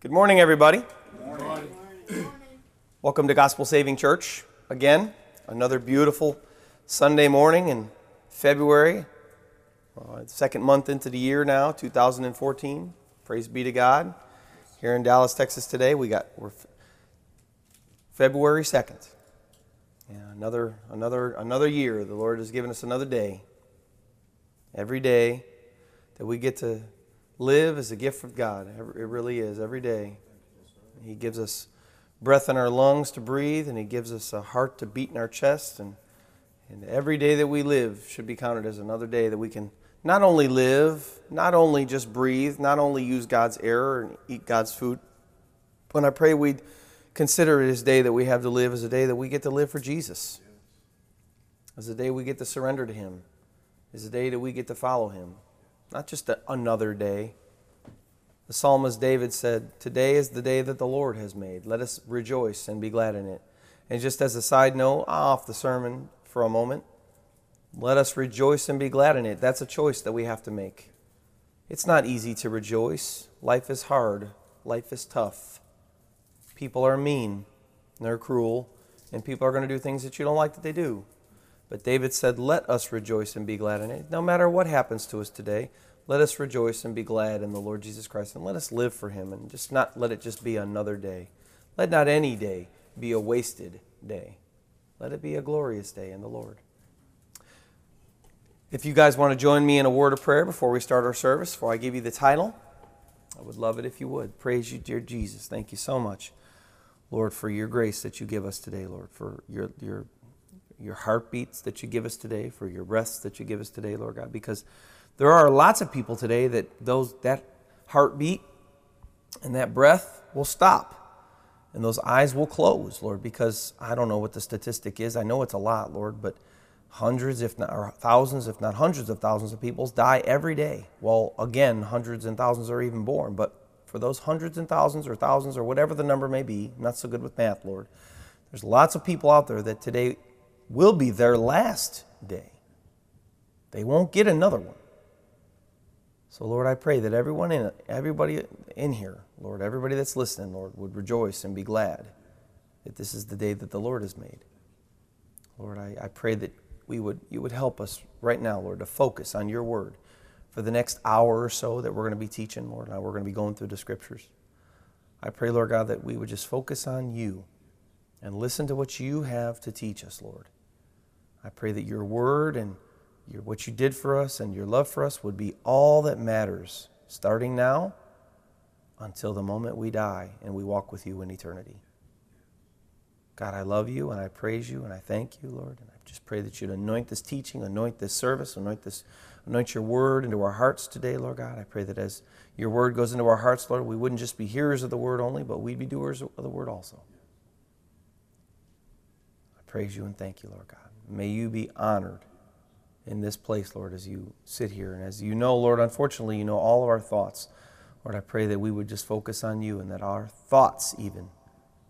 Good morning, everybody. Good morning. Good morning. Welcome to Gospel Saving Church. Again, another beautiful Sunday morning in February, uh, second month into the year now, 2014. Praise be to God. Here in Dallas, Texas today, we got we're February 2nd. Yeah, another another another year. The Lord has given us another day. Every day that we get to live is a gift from God. It really is, every day. He gives us breath in our lungs to breathe, and He gives us a heart to beat in our chest. And, and every day that we live should be counted as another day that we can not only live, not only just breathe, not only use God's air and eat God's food, but I pray we'd consider this day that we have to live as a day that we get to live for Jesus, as a day we get to surrender to Him, as a day that we get to follow Him not just another day. The psalmist David said, Today is the day that the Lord has made. Let us rejoice and be glad in it. And just as a side note, off the sermon for a moment, let us rejoice and be glad in it. That's a choice that we have to make. It's not easy to rejoice. Life is hard. Life is tough. People are mean. They're cruel. And people are going to do things that you don't like that they do. But David said, Let us rejoice and be glad in it. No matter what happens to us today, let us rejoice and be glad in the Lord Jesus Christ and let us live for him and just not let it just be another day. Let not any day be a wasted day. Let it be a glorious day in the Lord. If you guys want to join me in a word of prayer before we start our service, before I give you the title, I would love it if you would. Praise you, dear Jesus. Thank you so much, Lord, for your grace that you give us today, Lord, for your, your your heartbeats that you give us today, for your breaths that you give us today, Lord God, because there are lots of people today that those that heartbeat and that breath will stop and those eyes will close, Lord, because I don't know what the statistic is. I know it's a lot, Lord, but hundreds, if not or thousands, if not hundreds of thousands of people die every day. Well, again, hundreds and thousands are even born, but for those hundreds and thousands or thousands or whatever the number may be, not so good with math, Lord. There's lots of people out there that today will be their last day. They won't get another one. So, Lord, I pray that everyone in everybody in here, Lord, everybody that's listening, Lord, would rejoice and be glad that this is the day that the Lord has made. Lord, I, I pray that we would you would help us right now, Lord, to focus on your word for the next hour or so that we're going to be teaching, Lord. Now we're going to be going through the scriptures. I pray, Lord God, that we would just focus on you and listen to what you have to teach us, Lord. I pray that your word and your, what you did for us and your love for us would be all that matters, starting now until the moment we die and we walk with you in eternity. God, I love you and I praise you and I thank you, Lord. And I just pray that you'd anoint this teaching, anoint this service, anoint this, anoint your word into our hearts today, Lord God. I pray that as your word goes into our hearts, Lord, we wouldn't just be hearers of the word only, but we'd be doers of the word also. I praise you and thank you, Lord God. May you be honored in this place, Lord, as you sit here. And as you know, Lord, unfortunately, you know all of our thoughts. Lord, I pray that we would just focus on you and that our thoughts, even,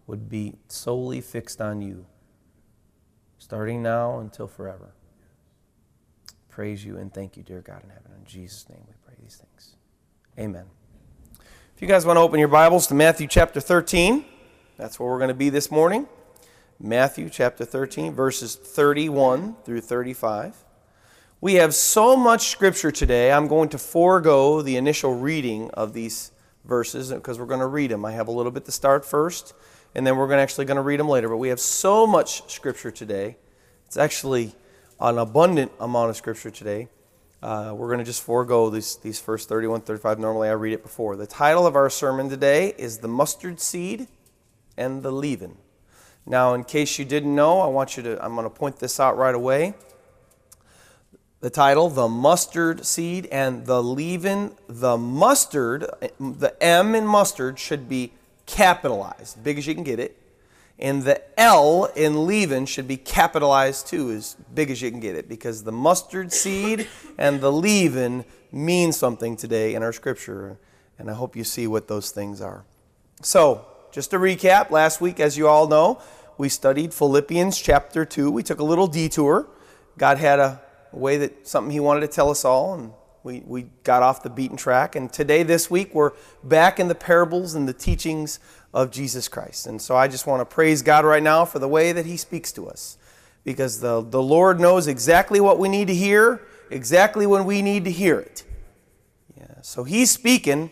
would be solely fixed on you, starting now until forever. Praise you and thank you, dear God in heaven. In Jesus' name we pray these things. Amen. If you guys want to open your Bibles to Matthew chapter 13, that's where we're going to be this morning. Matthew chapter 13, verses 31 through 35. We have so much scripture today, I'm going to forego the initial reading of these verses because we're going to read them. I have a little bit to start first, and then we're actually going to read them later. But we have so much scripture today. It's actually an abundant amount of scripture today. Uh, we're going to just forego these, these first 31, 35. Normally I read it before. The title of our sermon today is The Mustard Seed and the Leaven. Now, in case you didn't know, I want you to, I'm going to point this out right away. The title, The Mustard Seed and the Leaven. The mustard, the M in mustard should be capitalized, big as you can get it. And the L in leaven should be capitalized too, as big as you can get it, because the mustard seed and the leaven mean something today in our scripture. And I hope you see what those things are. So, just to recap, last week, as you all know, we studied Philippians chapter 2. We took a little detour. God had a way that something He wanted to tell us all, and We, we got off the beaten track, and today, this week, we're back in the parables and the teachings of Jesus Christ. And so I just want to praise God right now for the way that He speaks to us because the, the Lord knows exactly what we need to hear, exactly when we need to hear it. Yeah, so He's speaking.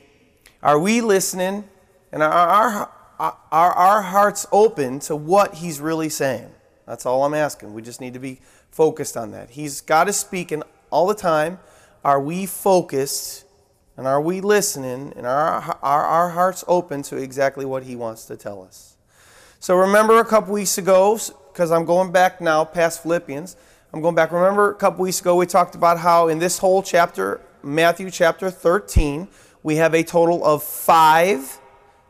Are we listening? And are our, are our hearts open to what He's really saying? That's all I'm asking. We just need to be focused on that. He's God is speaking all the time are we focused and are we listening and are, are our hearts open to exactly what he wants to tell us? So remember a couple weeks ago, because I'm going back now past Philippians, I'm going back. Remember a couple weeks ago we talked about how in this whole chapter, Matthew chapter 13, we have a total of five.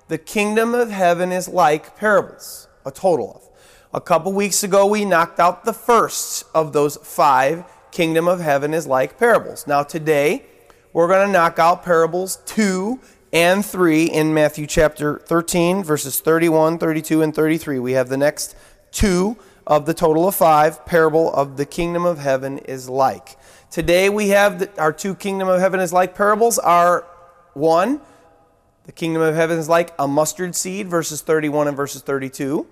The kingdom of heaven is like parables, a total of. A couple weeks ago we knocked out the first of those five kingdom of heaven is like parables. Now, today, we're going to knock out parables 2 and 3 in Matthew chapter 13, verses 31, 32, and 33. We have the next two of the total of five parable of the kingdom of heaven is like. Today, we have the, our two kingdom of heaven is like parables are one, the kingdom of heaven is like a mustard seed, verses 31 and verses 32.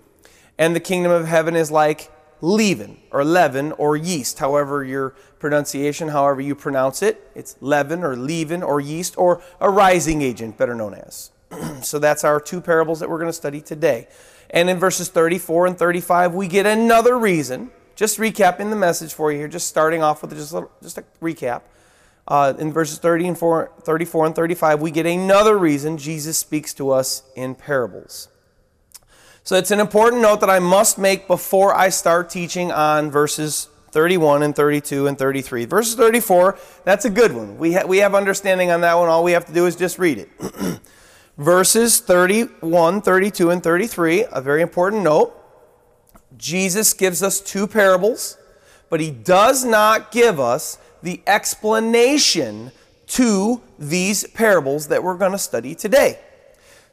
And the kingdom of heaven is like leaven or leaven or yeast, however your pronunciation, however you pronounce it. It's leaven or leaven or yeast or a rising agent, better known as. so that's our two parables that we're going to study today. And in verses 34 and 35, we get another reason. Just recapping the message for you here, just starting off with just a, just a recap. Uh, in verses 30 and 4, 34 and 35, we get another reason Jesus speaks to us in parables. So it's an important note that I must make before I start teaching on verses 31 and 32 and 33. Verses 34, that's a good one. We, ha- we have understanding on that one. All we have to do is just read it. verses 31, 32, and 33, a very important note. Jesus gives us two parables, but he does not give us the explanation to these parables that we're going to study today.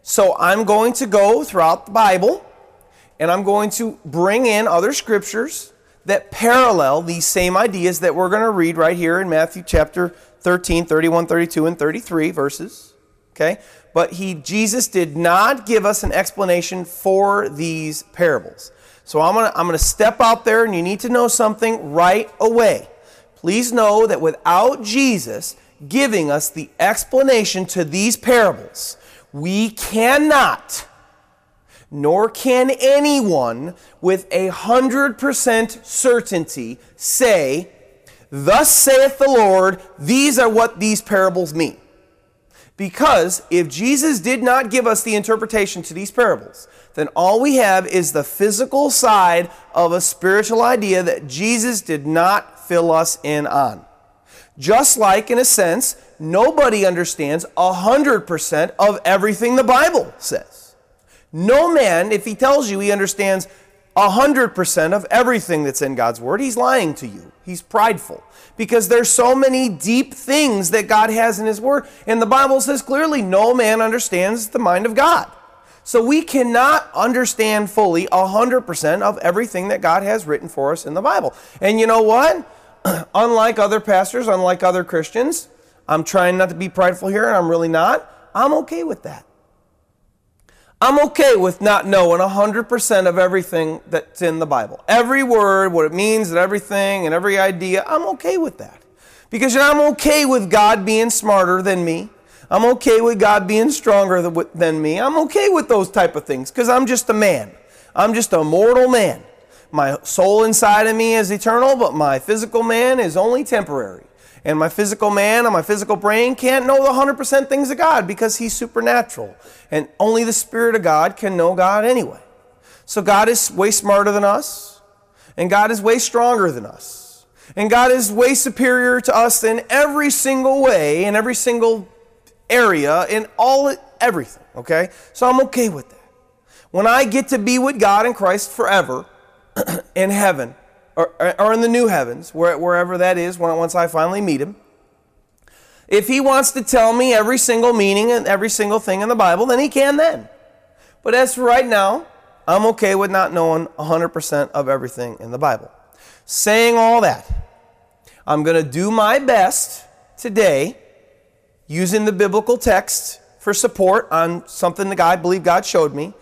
So I'm going to go throughout the Bible and I'm going to bring in other scriptures that parallel these same ideas that we're going to read right here in Matthew chapter 13, 31, 32, and 33 verses. Okay? But he Jesus did not give us an explanation for these parables. So I'm going to I'm going to step out there and you need to know something right away. Please know that without Jesus giving us the explanation to these parables, we cannot, nor can anyone with a hundred percent certainty say, Thus saith the Lord, these are what these parables mean. Because if Jesus did not give us the interpretation to these parables, then all we have is the physical side of a spiritual idea that Jesus did not fill us in on. Just like, in a sense, nobody understands 100% of everything the Bible says. No man, if he tells you he understands 100% of everything that's in God's Word, he's lying to you. He's prideful. Because there's so many deep things that God has in His Word. And the Bible says clearly, no man understands the mind of God. So we cannot understand fully 100% of everything that God has written for us in the Bible. And you know what? unlike other pastors, unlike other Christians, I'm trying not to be prideful here, and I'm really not. I'm okay with that. I'm okay with not knowing 100% of everything that's in the Bible. Every word, what it means, and everything, and every idea, I'm okay with that. Because you know, I'm okay with God being smarter than me. I'm okay with God being stronger than me. I'm okay with those type of things because I'm just a man. I'm just a mortal man. My soul inside of me is eternal, but my physical man is only temporary. And my physical man and my physical brain can't know the 100% things of God because he's supernatural. And only the Spirit of God can know God anyway. So God is way smarter than us, and God is way stronger than us. And God is way superior to us in every single way, in every single area, in all everything, okay? So I'm okay with that. When I get to be with God in Christ forever, in heaven, or, or in the new heavens, where, wherever that is, once I finally meet him, if he wants to tell me every single meaning and every single thing in the Bible, then he can then. But as for right now, I'm okay with not knowing 100% of everything in the Bible. Saying all that, I'm going to do my best today, using the biblical text for support on something that I believe God showed me,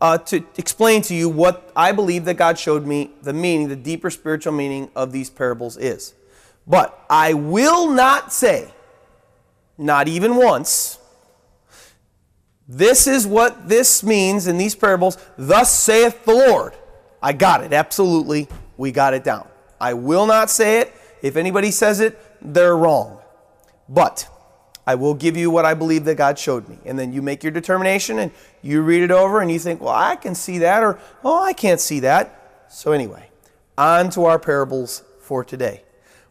uh, to explain to you what I believe that God showed me the meaning, the deeper spiritual meaning of these parables is. But I will not say, not even once, this is what this means in these parables. Thus saith the Lord. I got it. Absolutely. We got it down. I will not say it. If anybody says it, they're wrong. But I will give you what I believe that God showed me. And then you make your determination and you read it over and you think, well, I can see that, or oh, I can't see that. So, anyway, on to our parables for today.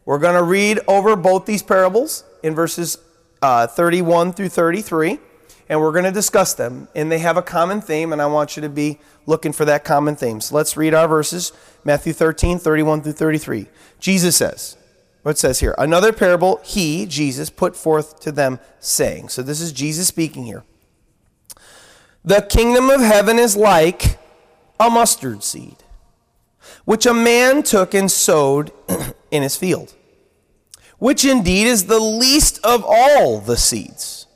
We're going to read over both these parables in verses uh, 31 through 33, and we're going to discuss them. And they have a common theme, and I want you to be looking for that common theme. So let's read our verses Matthew 13, 31 through 33. Jesus says, what says here, another parable he, Jesus, put forth to them, saying. So this is Jesus speaking here. The kingdom of heaven is like a mustard seed, which a man took and sowed in his field, which indeed is the least of all the seeds.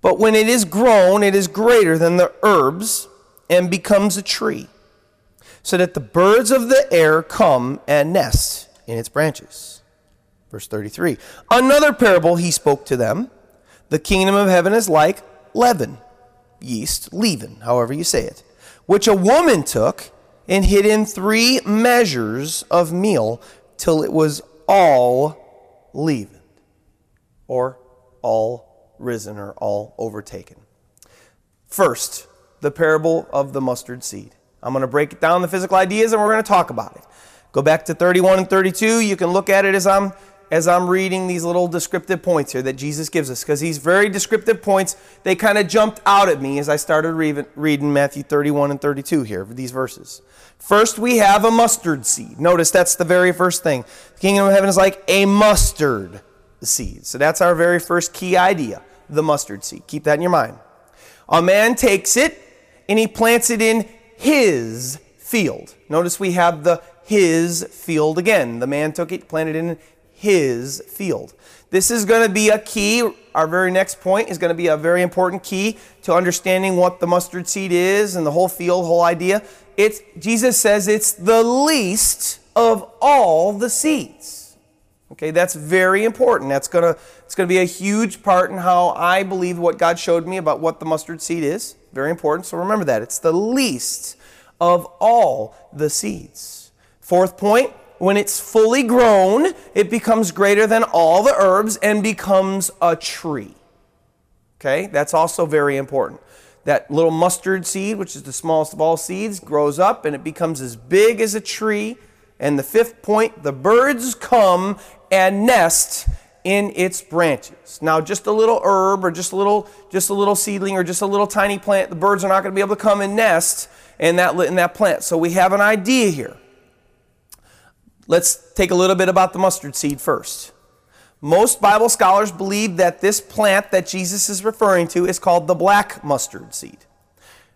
But when it is grown, it is greater than the herbs and becomes a tree, so that the birds of the air come and nest in its branches. Verse 33. Another parable he spoke to them The kingdom of heaven is like leaven, yeast, leaven, however you say it, which a woman took and hid in three measures of meal till it was all leavened, or all risen, or all overtaken. First, the parable of the mustard seed. I'm going to break it down the physical ideas and we're going to talk about it. Go back to 31 and 32. You can look at it as I'm as I'm reading these little descriptive points here that Jesus gives us, because these very descriptive points, they kind of jumped out at me as I started re- reading Matthew 31 and 32 here, these verses. First, we have a mustard seed. Notice that's the very first thing. The kingdom of heaven is like a mustard seed. So that's our very first key idea, the mustard seed. Keep that in your mind. A man takes it and he plants it in his field. Notice we have the his field again. The man took it, planted it in his field. This is going to be a key. Our very next point is going to be a very important key to understanding what the mustard seed is and the whole field, whole idea. It's Jesus says it's the least of all the seeds. Okay, that's very important. That's gonna it's gonna be a huge part in how I believe what God showed me about what the mustard seed is. Very important. So remember that. It's the least of all the seeds. Fourth point, when it's fully grown, it becomes greater than all the herbs and becomes a tree. Okay, that's also very important. That little mustard seed, which is the smallest of all seeds, grows up and it becomes as big as a tree. And the fifth point, the birds come and nest in its branches. Now, just a little herb or just a little, just a little seedling or just a little tiny plant, the birds are not going to be able to come and nest in that, in that plant. So we have an idea here. Let's take a little bit about the mustard seed first. Most Bible scholars believe that this plant that Jesus is referring to is called the black mustard seed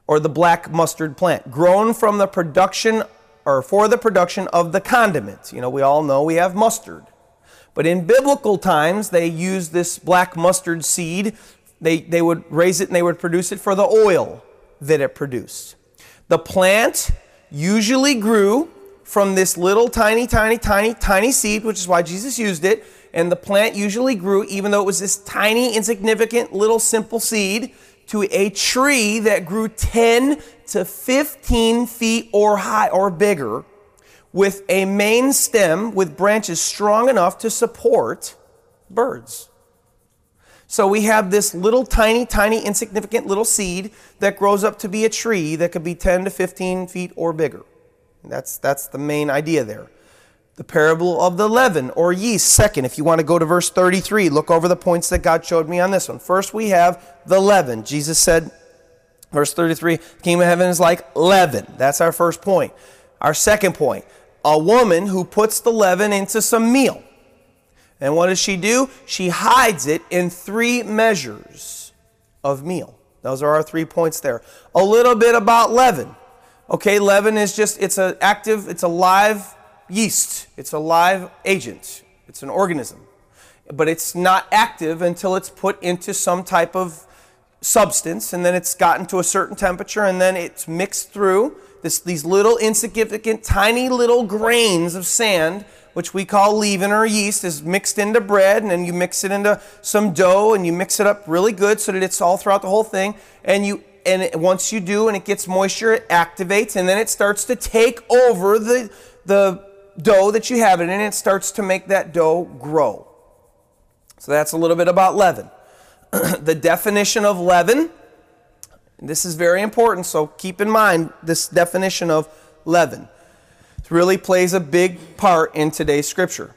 or the black mustard plant, grown from the production or for the production of the condiment. You know, we all know we have mustard. But in biblical times, they used this black mustard seed. They, they would raise it and they would produce it for the oil that it produced. The plant usually grew from this little tiny, tiny, tiny, tiny seed, which is why Jesus used it. And the plant usually grew, even though it was this tiny, insignificant, little simple seed, to a tree that grew 10 to 15 feet or high or bigger, with a main stem with branches strong enough to support birds. So we have this little tiny, tiny, insignificant little seed that grows up to be a tree that could be 10 to 15 feet or bigger. That's, that's the main idea there. The parable of the leaven or yeast. Second, if you want to go to verse 33, look over the points that God showed me on this one. First, we have the leaven. Jesus said, verse 33, kingdom of heaven is like leaven. That's our first point. Our second point, a woman who puts the leaven into some meal. And what does she do? She hides it in three measures of meal. Those are our three points there. A little bit about leaven. Okay, leaven is just, it's an active, it's a live yeast. It's a live agent. It's an organism. but it's not active until it's put into some type of substance, and then it's gotten to a certain temperature, and then it's mixed through this, these little insignificant, tiny little grains of sand, which we call leaven or yeast, is mixed into bread, and then you mix it into some dough, and you mix it up really good so that it's all throughout the whole thing, and you and once you do, and it gets moisture, it activates, and then it starts to take over the the dough that you have it in, and it starts to make that dough grow. So that's a little bit about leaven. the definition of leaven, this is very important, so keep in mind this definition of leaven. It really plays a big part in today's scripture.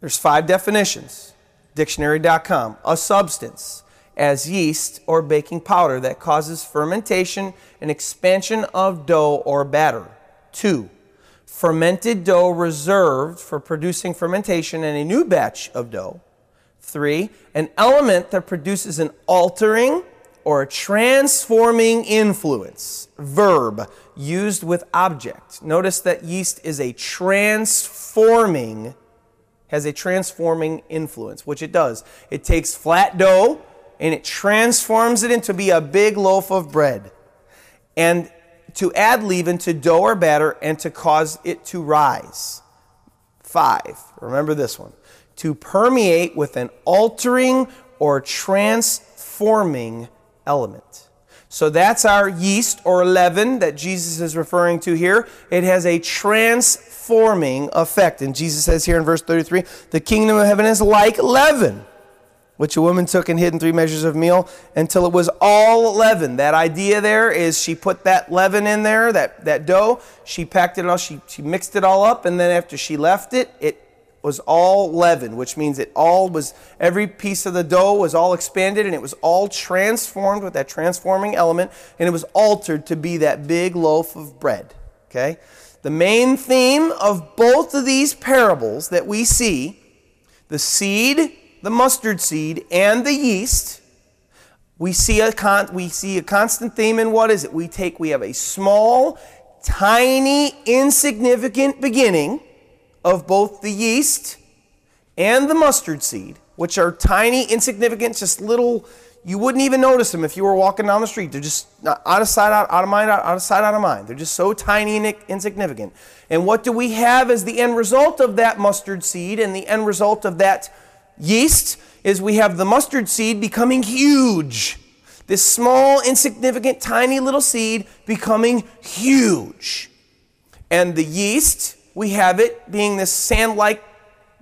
There's five definitions. Dictionary.com. A substance as yeast or baking powder that causes fermentation and expansion of dough or batter. Two, fermented dough reserved for producing fermentation in a new batch of dough. Three, an element that produces an altering or a transforming influence. Verb used with object. Notice that yeast is a transforming, has a transforming influence, which it does. It takes flat dough and it transforms it into be a big loaf of bread. And to add leaven to dough or batter and to cause it to rise. Five, remember this one. To permeate with an altering or transforming element. So that's our yeast or leaven that Jesus is referring to here. It has a transforming effect. And Jesus says here in verse 33 the kingdom of heaven is like leaven which a woman took and hid in three measures of meal until it was all leaven. That idea there is she put that leaven in there, that, that dough, she packed it all, she, she mixed it all up, and then after she left it, it was all leaven, which means it all was, every piece of the dough was all expanded and it was all transformed with that transforming element, and it was altered to be that big loaf of bread. Okay? The main theme of both of these parables that we see, the seed the mustard seed and the yeast, we see a con- we see a constant theme in what is it? We take we have a small, tiny, insignificant beginning of both the yeast and the mustard seed, which are tiny, insignificant, just little. You wouldn't even notice them if you were walking down the street. They're just out of sight, out, out of mind, out, out of sight, out of mind. They're just so tiny and insignificant. And what do we have as the end result of that mustard seed and the end result of that yeast is we have the mustard seed becoming huge. This small, insignificant, tiny little seed becoming huge. And the yeast, we have it being this sand like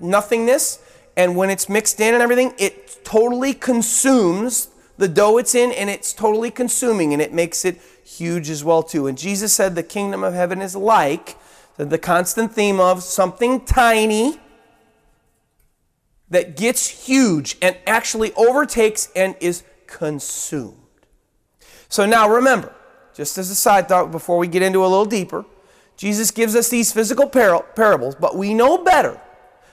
nothingness. And when it's mixed in and everything, it totally consumes the dough it's in and it's totally consuming and it makes it huge as well too. And Jesus said the kingdom of heaven is like the constant theme of something tiny that gets huge and actually overtakes and is consumed. So now remember, just as a side thought before we get into a little deeper, Jesus gives us these physical par- parables, but we know better.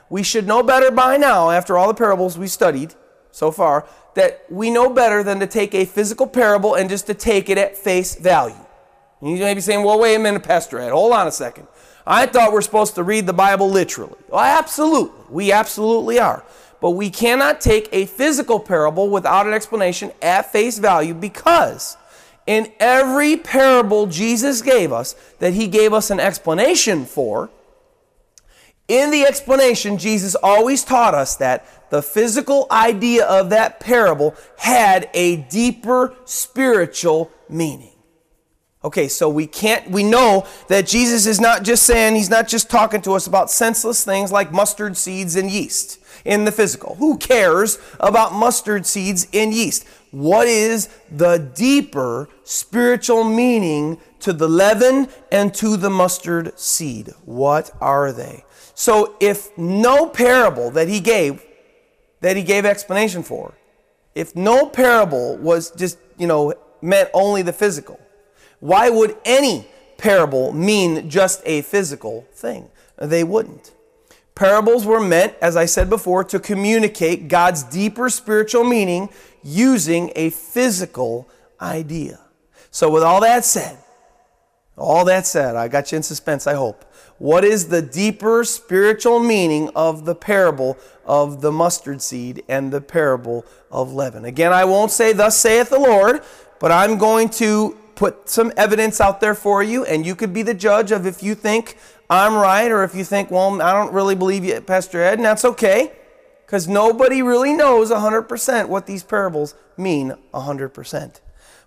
We should know better by now, after all the parables we studied so far, that we know better than to take a physical parable and just to take it at face value. You may be saying, well, wait a minute, Pastor Ed, hold on a second. I thought we're supposed to read the Bible literally. Well, absolutely. We absolutely are. But we cannot take a physical parable without an explanation at face value because in every parable Jesus gave us that he gave us an explanation for, in the explanation, Jesus always taught us that the physical idea of that parable had a deeper spiritual meaning. Okay, so we can't, we know that Jesus is not just saying, he's not just talking to us about senseless things like mustard seeds and yeast in the physical. Who cares about mustard seeds and yeast? What is the deeper spiritual meaning to the leaven and to the mustard seed? What are they? So if no parable that he gave, that he gave explanation for, if no parable was just, you know, meant only the physical, why would any parable mean just a physical thing? They wouldn't. Parables were meant, as I said before, to communicate God's deeper spiritual meaning using a physical idea. So, with all that said, all that said, I got you in suspense, I hope. What is the deeper spiritual meaning of the parable of the mustard seed and the parable of leaven? Again, I won't say, Thus saith the Lord, but I'm going to put some evidence out there for you, and you could be the judge of if you think I'm right or if you think, well, I don't really believe you, Pastor Ed, and that's okay, because nobody really knows 100% what these parables mean 100%.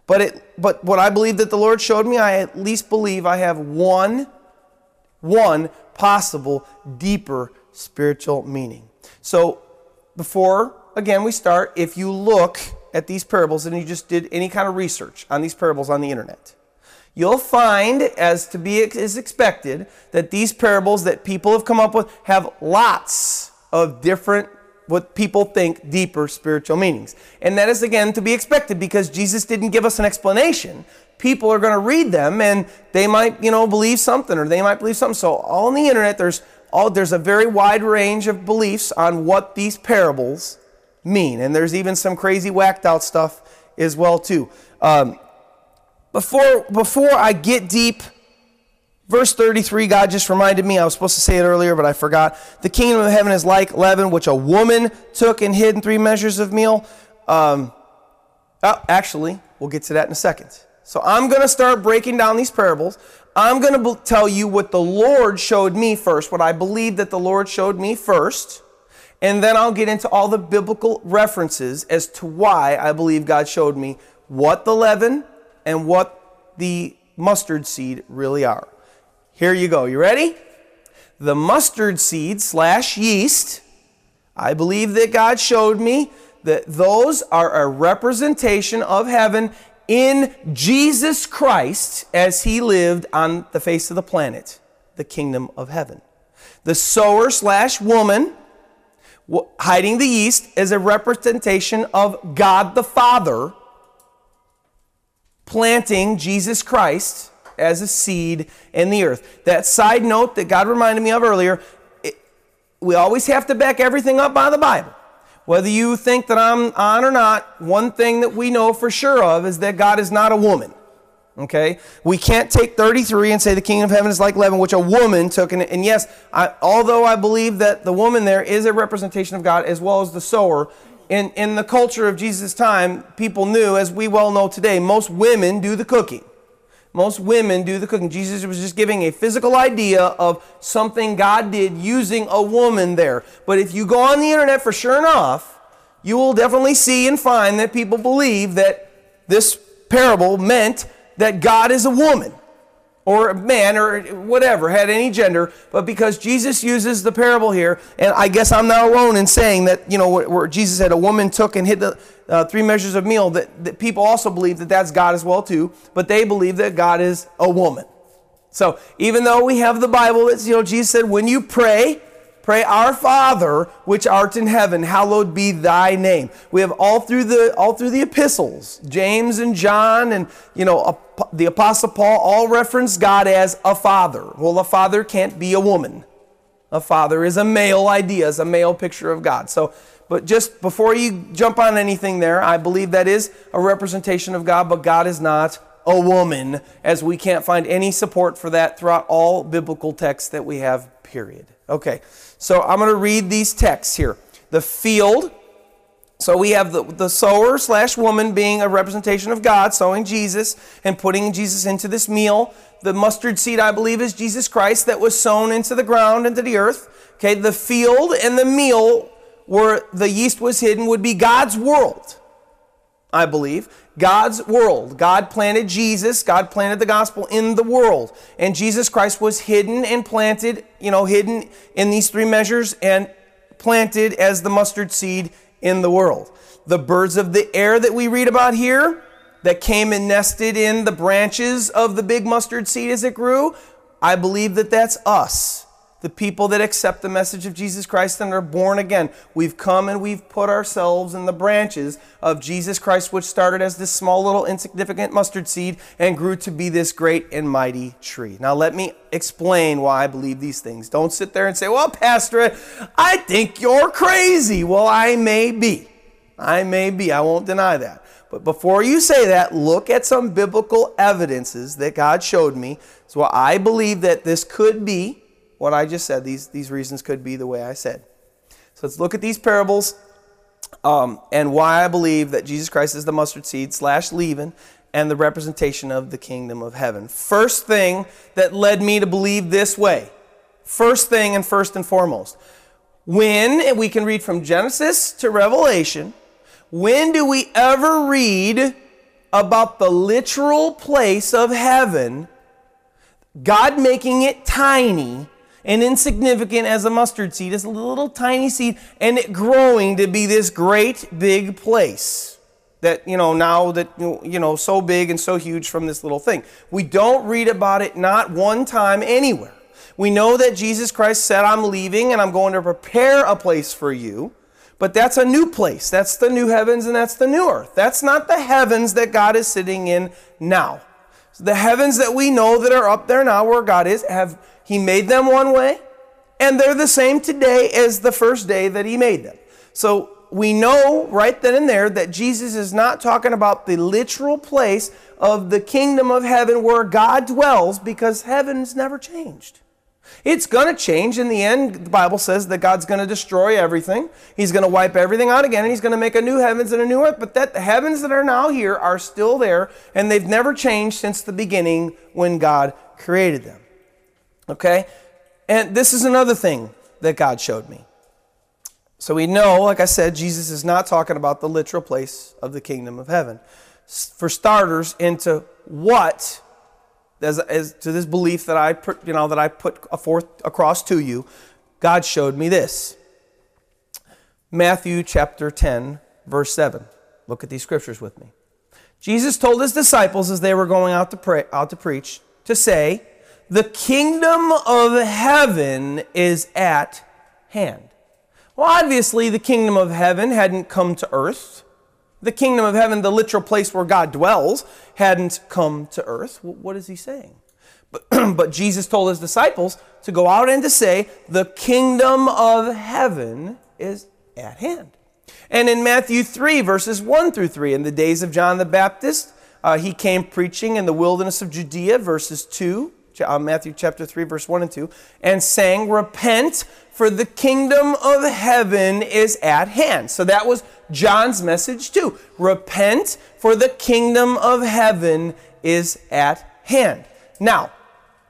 But, it, but what I believe that the Lord showed me, I at least believe I have one, one possible deeper spiritual meaning. So before, again, we start, if you look at these parables and you just did any kind of research on these parables on the internet, you'll find, as to be is expected, that these parables that people have come up with have lots of different what people think deeper spiritual meanings. And that is again to be expected because Jesus didn't give us an explanation. People are going to read them and they might, you know, believe something or they might believe something. So all on the internet there's all there's a very wide range of beliefs on what these parables mean. And there's even some crazy whacked out stuff as well too. Um, before before I get deep, verse 33, God just reminded me. I was supposed to say it earlier, but I forgot. The kingdom of heaven is like leaven, which a woman took and hid in three measures of meal. Um, oh, actually, we'll get to that in a second. So I'm going to start breaking down these parables. I'm going to tell you what the Lord showed me first, what I believe that the Lord showed me first. And then I'll get into all the biblical references as to why I believe God showed me what the leaven and what the mustard seed really are. Here you go. You ready? The mustard seed slash yeast, I believe that God showed me that those are a representation of heaven in Jesus Christ as he lived on the face of the planet, the kingdom of heaven. The sower slash woman hiding the yeast is a representation of God the Father planting Jesus Christ as a seed in the earth. That side note that God reminded me of earlier, it, we always have to back everything up by the Bible. Whether you think that I'm on or not, one thing that we know for sure of is that God is not a woman. Okay? We can't take 33 and say the kingdom of heaven is like leaven, which a woman took. And, and yes, I, although I believe that the woman there is a representation of God as well as the sower, in, in the culture of Jesus' time, people knew, as we well know today, most women do the cooking. Most women do the cooking. Jesus was just giving a physical idea of something God did using a woman there. But if you go on the internet for sure enough, you will definitely see and find that people believe that this parable meant that God is a woman or a man or whatever, had any gender, but because Jesus uses the parable here, and I guess I'm not alone in saying that, you know, where Jesus said a woman took and hid the uh, three measures of meal, that, that people also believe that that's God as well too, but they believe that God is a woman. So even though we have the Bible, it's, you know, Jesus said, when you pray, Pray, Our Father, which art in heaven, hallowed be thy name. We have all through the all through the epistles, James and John and you know the apostle Paul all reference God as a father. Well, a father can't be a woman. A father is a male idea, is a male picture of God. So, but just before you jump on anything there, I believe that is a representation of God, but God is not a woman, as we can't find any support for that throughout all biblical texts that we have, period. Okay, so I'm going to read these texts here. The field, so we have the, the sower slash woman being a representation of God, sowing Jesus and putting Jesus into this meal. The mustard seed, I believe, is Jesus Christ that was sown into the ground, into the earth. Okay, the field and the meal where the yeast was hidden would be God's world, I believe. God's world. God planted Jesus, God planted the gospel in the world. And Jesus Christ was hidden and planted, you know, hidden in these three measures and planted as the mustard seed in the world. The birds of the air that we read about here, that came and nested in the branches of the big mustard seed as it grew, I believe that that's us the people that accept the message of Jesus Christ and are born again. We've come and we've put ourselves in the branches of Jesus Christ, which started as this small little insignificant mustard seed and grew to be this great and mighty tree. Now, let me explain why I believe these things. Don't sit there and say, Well, Pastor, I think you're crazy. Well, I may be. I may be. I won't deny that. But before you say that, look at some biblical evidences that God showed me. So I believe that this could be what I just said. These, these reasons could be the way I said. So let's look at these parables um, and why I believe that Jesus Christ is the mustard seed slash leaven and the representation of the kingdom of heaven. First thing that led me to believe this way, first thing and first and foremost, when we can read from Genesis to Revelation, when do we ever read about the literal place of heaven, God making it tiny and insignificant as a mustard seed, as a little tiny seed, and it growing to be this great big place that you know now that you know so big and so huge from this little thing. We don't read about it not one time anywhere. We know that jesus christ said i'm leaving and i'm going to prepare a place for you but that's a new place. That's the new heavens and that's the new earth. That's not the heavens that god is sitting in now. The heavens that we know that are up there now where god is have he made them one way and they're the same today as the first day that he made them so we know right then and there that Jesus is not talking about the literal place of the kingdom of heaven where God dwells because heaven's never changed. It's going to change in the end. The Bible says that God's going to destroy everything. He's going to wipe everything out again and he's going to make a new heavens and a new earth. But that the heavens that are now here are still there and they've never changed since the beginning when God created them. Okay? And this is another thing that God showed me. So we know, like I said, Jesus is not talking about the literal place of the kingdom of heaven. For starters, into what, as, as to this belief that I, put, you know, that I put forth across to you, God showed me this. Matthew chapter 10, verse 7. Look at these scriptures with me. Jesus told his disciples as they were going out to pray, out to preach, to say, "The kingdom of heaven is at hand." Well, obviously, the kingdom of heaven hadn't come to earth. The kingdom of heaven, the literal place where God dwells, hadn't come to earth. What is he saying? But, but Jesus told his disciples to go out and to say, The kingdom of heaven is at hand. And in Matthew 3, verses 1 through 3, in the days of John the Baptist, uh, he came preaching in the wilderness of Judea, verses 2, uh, Uh, Matthew chapter 3, verse 1 and 2, and saying, Repent, for the kingdom of heaven is at hand. So that was John's message too. Repent, for the kingdom of heaven is at hand. Now,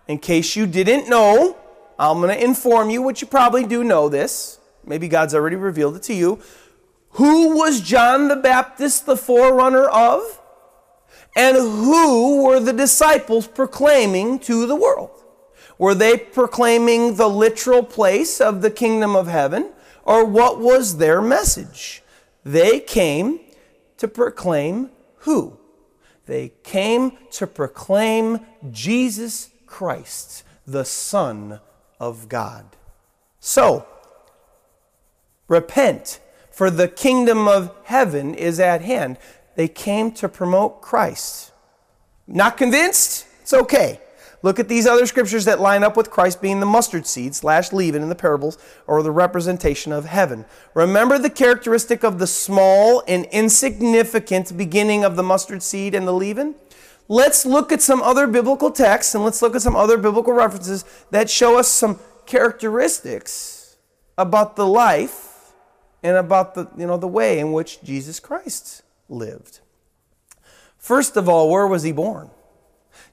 in case you didn't know, I'm going to inform you, which you probably do know this. Maybe God's already revealed it to you. Who was John the Baptist the forerunner of? And who were the disciples proclaiming to the world? Were they proclaiming the literal place of the kingdom of heaven? Or what was their message? They came to proclaim who? They came to proclaim Jesus Christ, the Son of God. So, repent, for the kingdom of heaven is at hand. They came to promote Christ. Not convinced? It's okay. Look at these other scriptures that line up with Christ being the mustard seed slash leaven in the parables or the representation of heaven. Remember the characteristic of the small and insignificant beginning of the mustard seed and the leaven? Let's look at some other biblical texts and let's look at some other biblical references that show us some characteristics about the life and about the, you know, the way in which Jesus Christ lived. First of all, where was he born?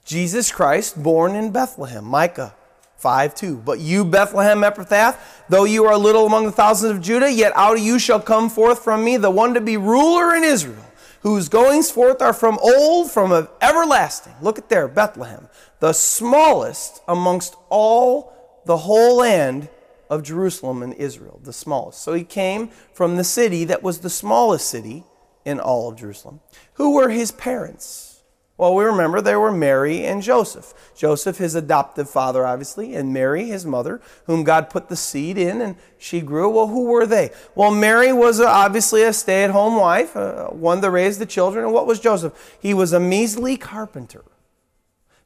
Jesus Christ born in Bethlehem. Micah 5 2. But you, Bethlehem Ephrathah, though you are little among the thousands of Judah, yet out of you shall come forth from me the one to be ruler in Israel, whose goings forth are from old, from of everlasting. Look at there, Bethlehem, the smallest amongst all the whole land of Jerusalem and Israel, the smallest. So he came from the city that was the smallest city in all of Jerusalem. Who were his parents? Well, we remember there were Mary and Joseph. Joseph, his adoptive father, obviously, and Mary, his mother, whom God put the seed in and she grew. Well, who were they? Well, Mary was obviously a stay at home wife, uh, one that raised the children. And what was Joseph? He was a measly carpenter.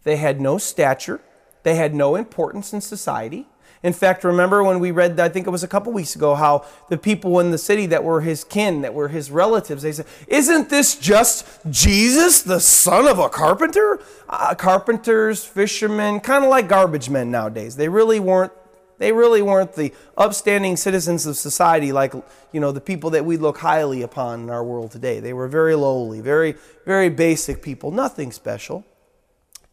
They had no stature, they had no importance in society. In fact, remember when we read, I think it was a couple weeks ago, how the people in the city that were his kin, that were his relatives, they said, Isn't this just Jesus, the son of a carpenter? Uh, carpenters, fishermen, kind of like garbage men nowadays. They really weren't They really weren't the upstanding citizens of society like, you know, the people that we look highly upon in our world today. They were very lowly, very, very basic people, nothing special.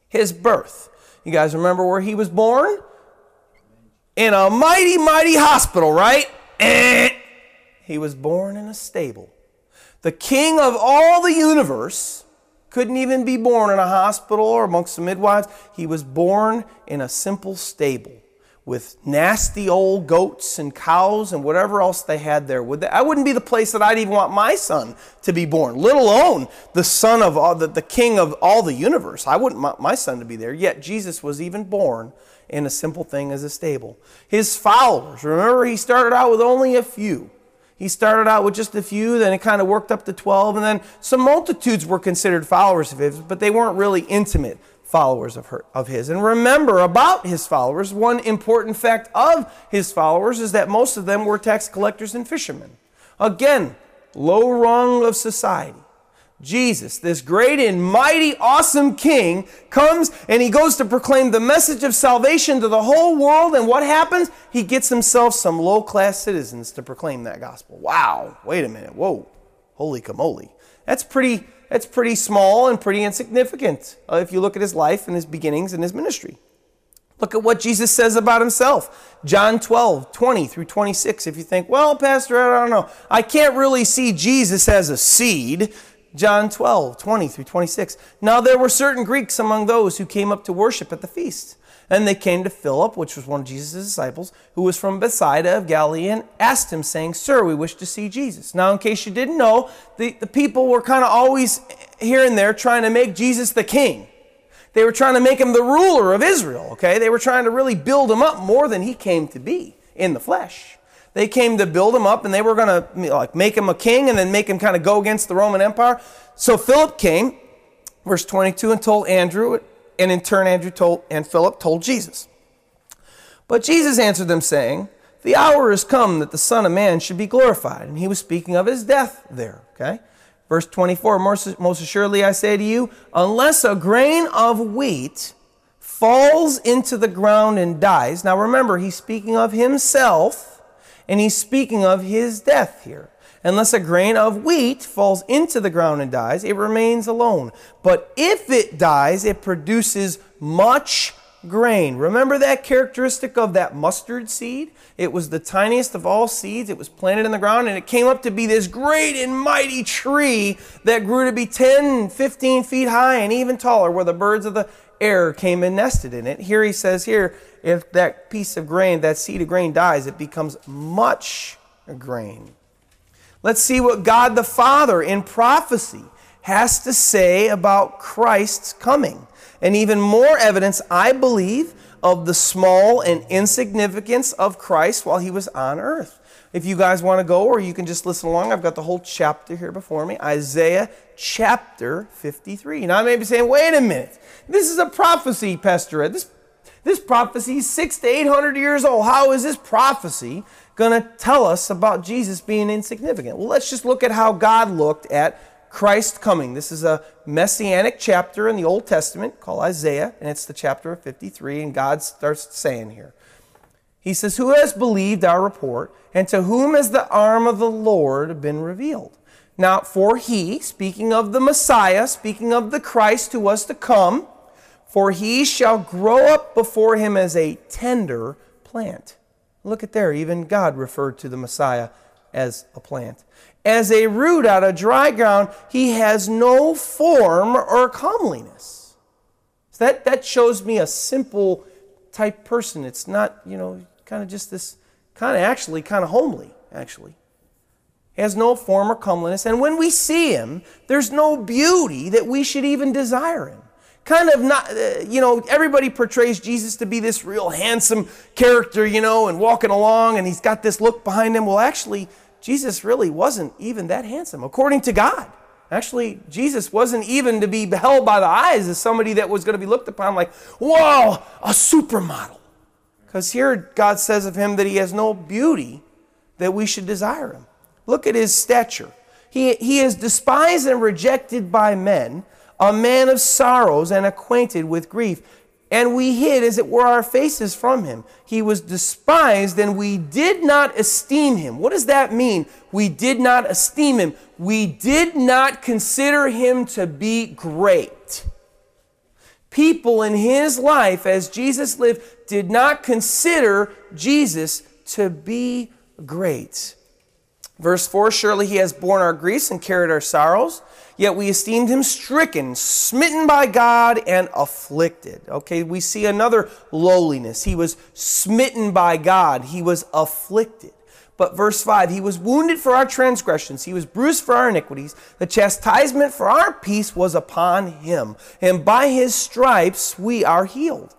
His birth. You guys remember where he was born? In a mighty, mighty hospital, right? Eh. He was born in a stable. The king of all the universe couldn't even be born in a hospital or amongst the midwives. He was born in a simple stable with nasty old goats and cows and whatever else they had there. Would that, I wouldn't be the place that I'd even want my son to be born, let alone the son of all, the, the king of all the universe. I wouldn't want my son to be there. Yet Jesus was even born in a simple thing as a stable. His followers, remember, he started out with only a few. He started out with just a few, then it kind of worked up to 12, and then some multitudes were considered followers of his, but they weren't really intimate followers of, her, of his. And remember about his followers, one important fact of his followers is that most of them were tax collectors and fishermen. Again, low rung of society. Jesus, this great and mighty, awesome king, comes and he goes to proclaim the message of salvation to the whole world. And what happens? He gets himself some low class citizens to proclaim that gospel. Wow, wait a minute. Whoa, holy camole. That's pretty that's pretty small and pretty insignificant uh, if you look at his life and his beginnings and his ministry. Look at what Jesus says about himself. John 12, 20 through 26. If you think, well, Pastor, I don't know. I can't really see Jesus as a seed. John 12, 20 through 26. Now there were certain Greeks among those who came up to worship at the feast. And they came to Philip, which was one of Jesus' disciples, who was from Bethsaida of Galilee, and asked him, saying, Sir, we wish to see Jesus. Now, in case you didn't know, the, the people were kind of always here and there trying to make Jesus the king. They were trying to make him the ruler of Israel, okay? They were trying to really build him up more than he came to be in the flesh. They came to build him up and they were going to like make him a king and then make him kind of go against the Roman Empire. So Philip came, verse 22, and told Andrew and in turn, Andrew told, and Philip told Jesus. But Jesus answered them, saying, The hour is come that the Son of Man should be glorified. And he was speaking of his death there. Okay? Verse 24 Most, most assuredly I say to you, unless a grain of wheat falls into the ground and dies. Now remember, he's speaking of himself, and he's speaking of his death here. Unless a grain of wheat falls into the ground and dies, it remains alone. But if it dies, it produces much grain. Remember that characteristic of that mustard seed? It was the tiniest of all seeds. It was planted in the ground and it came up to be this great and mighty tree that grew to be 10, 15 feet high and even taller, where the birds of the air came and nested in it. Here he says, here, if that piece of grain, that seed of grain dies, it becomes much grain. Let's see what God the Father in prophecy has to say about Christ's coming. And even more evidence, I believe, of the small and insignificance of Christ while he was on earth. If you guys want to go, or you can just listen along, I've got the whole chapter here before me Isaiah chapter 53. Now, I may be saying, wait a minute, this is a prophecy, Pastor Ed. This, this prophecy is six to eight hundred years old. How is this prophecy going to tell us about Jesus being insignificant? Well, let's just look at how God looked at Christ coming. This is a messianic chapter in the Old Testament called Isaiah, and it's the chapter of 53, and God starts saying here. He says, Who has believed our report, and to whom has the arm of the Lord been revealed? Now, for he, speaking of the Messiah, speaking of the Christ who was to come, for he shall grow up before him as a tender plant Look at there, even God referred to the Messiah as a plant. As a root out of dry ground, he has no form or comeliness. So that, that shows me a simple type person. It's not, you know, kind of just this, kind of actually, kind of homely, actually. Has no form or comeliness. And when we see him, there's no beauty that we should even desire him kind of not, uh, you know, everybody portrays Jesus to be this real handsome character, you know, and walking along and he's got this look behind him. Well, actually, Jesus really wasn't even that handsome, according to God. Actually, Jesus wasn't even to be beheld by the eyes as somebody that was going to be looked upon like, whoa, a supermodel. Because here God says of him that he has no beauty that we should desire him. Look at his stature. He, he is despised and rejected by men a man of sorrows and acquainted with grief. and we hid, as it were, our faces from him. He was despised, and we did not esteem him. What does that mean? We did not esteem him. We did not consider him to be great. People in his life, as Jesus lived, did not consider Jesus to be great. Verse 4 Surely he has borne our griefs and carried our sorrows. Yet we esteemed him stricken, smitten by God, and afflicted. Okay, we see another lowliness. He was smitten by God, he was afflicted. But verse 5 He was wounded for our transgressions, He was bruised for our iniquities. The chastisement for our peace was upon Him, and by His stripes we are healed.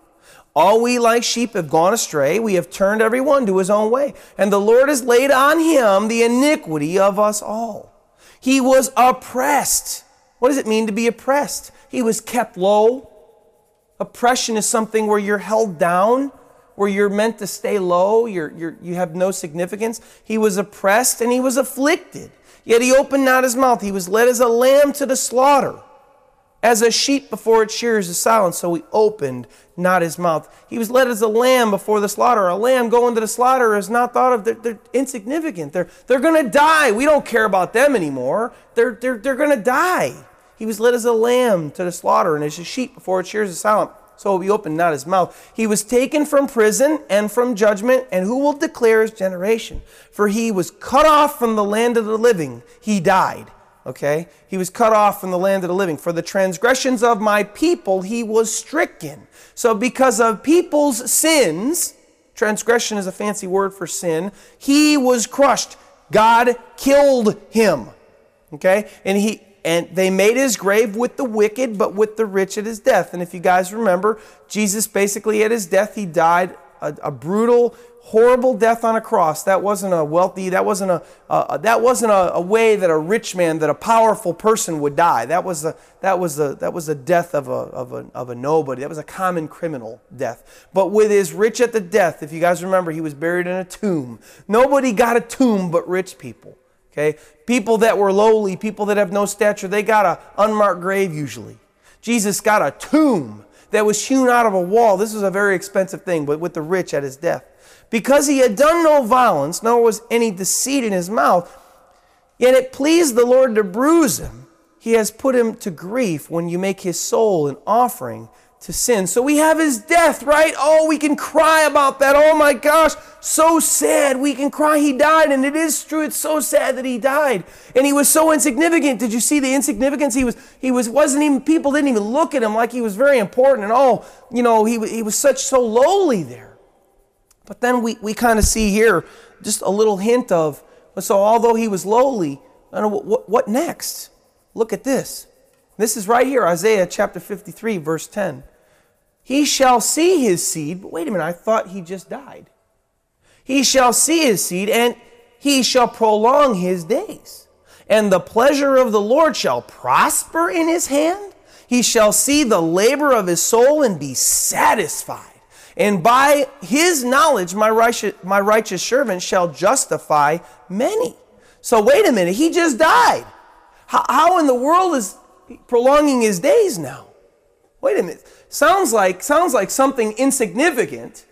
All we like sheep have gone astray. We have turned every one to his own way. And the Lord has laid on him the iniquity of us all. He was oppressed. What does it mean to be oppressed? He was kept low. Oppression is something where you're held down, where you're meant to stay low, you're, you're, you have no significance. He was oppressed and he was afflicted. Yet he opened not his mouth. He was led as a lamb to the slaughter. As a sheep before its shears is silent, so he opened not his mouth. He was led as a lamb before the slaughter. A lamb going to the slaughter is not thought of. They're, they're insignificant. They're, they're going to die. We don't care about them anymore. They're, they're, they're going to die. He was led as a lamb to the slaughter, and as a sheep before its shears is silent, so he opened not his mouth. He was taken from prison and from judgment, and who will declare his generation? For he was cut off from the land of the living. He died okay? He was cut off from the land of the living. For the transgressions of my people, he was stricken. So, because of people's sins, transgression is a fancy word for sin, he was crushed. God killed him, okay? And he, and they made his grave with the wicked, but with the rich at his death. And if you guys remember, Jesus basically at his death, he died a, a brutal, horrible death on a cross. That wasn't a wealthy, that wasn't a, that wasn't a, a, way that a rich man, that a powerful person would die. That was a, that was a, that was a death of a, of, a, of a nobody. That was a common criminal death. But with his rich at the death, if you guys remember, he was buried in a tomb. Nobody got a tomb but rich people. Okay? People that were lowly, people that have no stature, they got an unmarked grave usually. Jesus got a tomb that was hewn out of a wall. This was a very expensive thing, but with the rich at his death. Because he had done no violence, nor was any deceit in his mouth, yet it pleased the Lord to bruise him. He has put him to grief when you make his soul an offering to sin. So we have his death, right? Oh, we can cry about that. Oh my gosh, so sad. We can cry he died, and it is true. It's so sad that he died. And he was so insignificant. Did you see the insignificance? He was he was wasn't even people didn't even look at him like he was very important and oh, you know, he he was such so lowly there. But then we, we kind of see here just a little hint of so although he was lowly, I don't know what, what next? Look at this. This is right here, Isaiah chapter 53, verse 10. He shall see his seed, but wait a minute, I thought he just died. He shall see his seed, and he shall prolong his days. And the pleasure of the Lord shall prosper in his hand. He shall see the labor of his soul and be satisfied. And by his knowledge, my righteous, my righteous servant shall justify many. So, wait a minute, he just died. How, how in the world is prolonging his days now? Wait a minute. Sounds like, sounds like something insignificant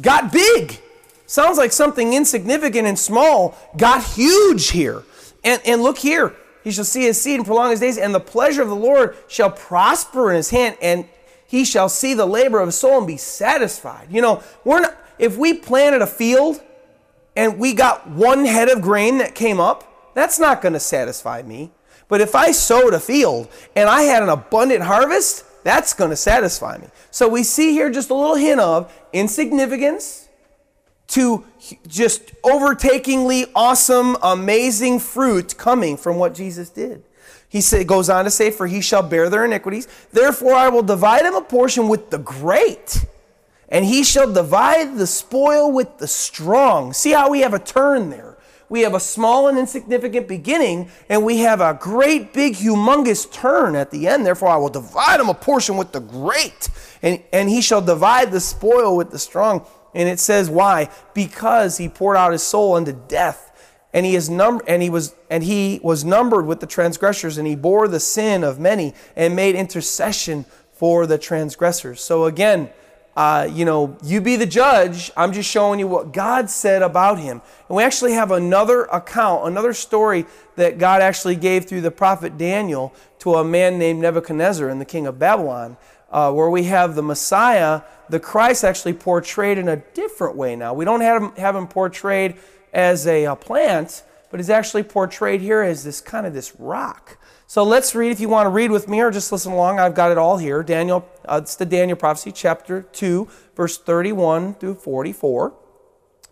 got big. Sounds like something insignificant and small got huge here. And, and look here. He shall see his seed and prolong his days, and the pleasure of the Lord shall prosper in his hand, and he shall see the labor of his soul and be satisfied. You know, we're not, if we planted a field and we got one head of grain that came up, that's not going to satisfy me. But if I sowed a field and I had an abundant harvest, that's going to satisfy me. So we see here just a little hint of insignificance to just overtakingly awesome, amazing fruit coming from what Jesus did. He say, goes on to say, For he shall bear their iniquities. Therefore I will divide him a portion with the great, and he shall divide the spoil with the strong. See how we have a turn there we have a small and insignificant beginning, and we have a great, big, humongous turn at the end. Therefore, I will divide him a portion with the great, and, and he shall divide the spoil with the strong. And it says, why? Because he poured out his soul unto death. And he is num- and he was and he was numbered with the transgressors, and he bore the sin of many and made intercession for the transgressors. So again, uh, you know, you be the judge. I'm just showing you what God said about him. And we actually have another account, another story that God actually gave through the prophet Daniel to a man named Nebuchadnezzar and the king of Babylon, uh, where we have the Messiah, the Christ, actually portrayed in a different way now. We don't have him, have him portrayed as a, a plant, but he's actually portrayed here as this kind of this rock. So let's read, if you want to read with me or just listen along, I've got it all here. Daniel, uh, it's the Daniel prophecy, chapter 2, verse 31 through 44.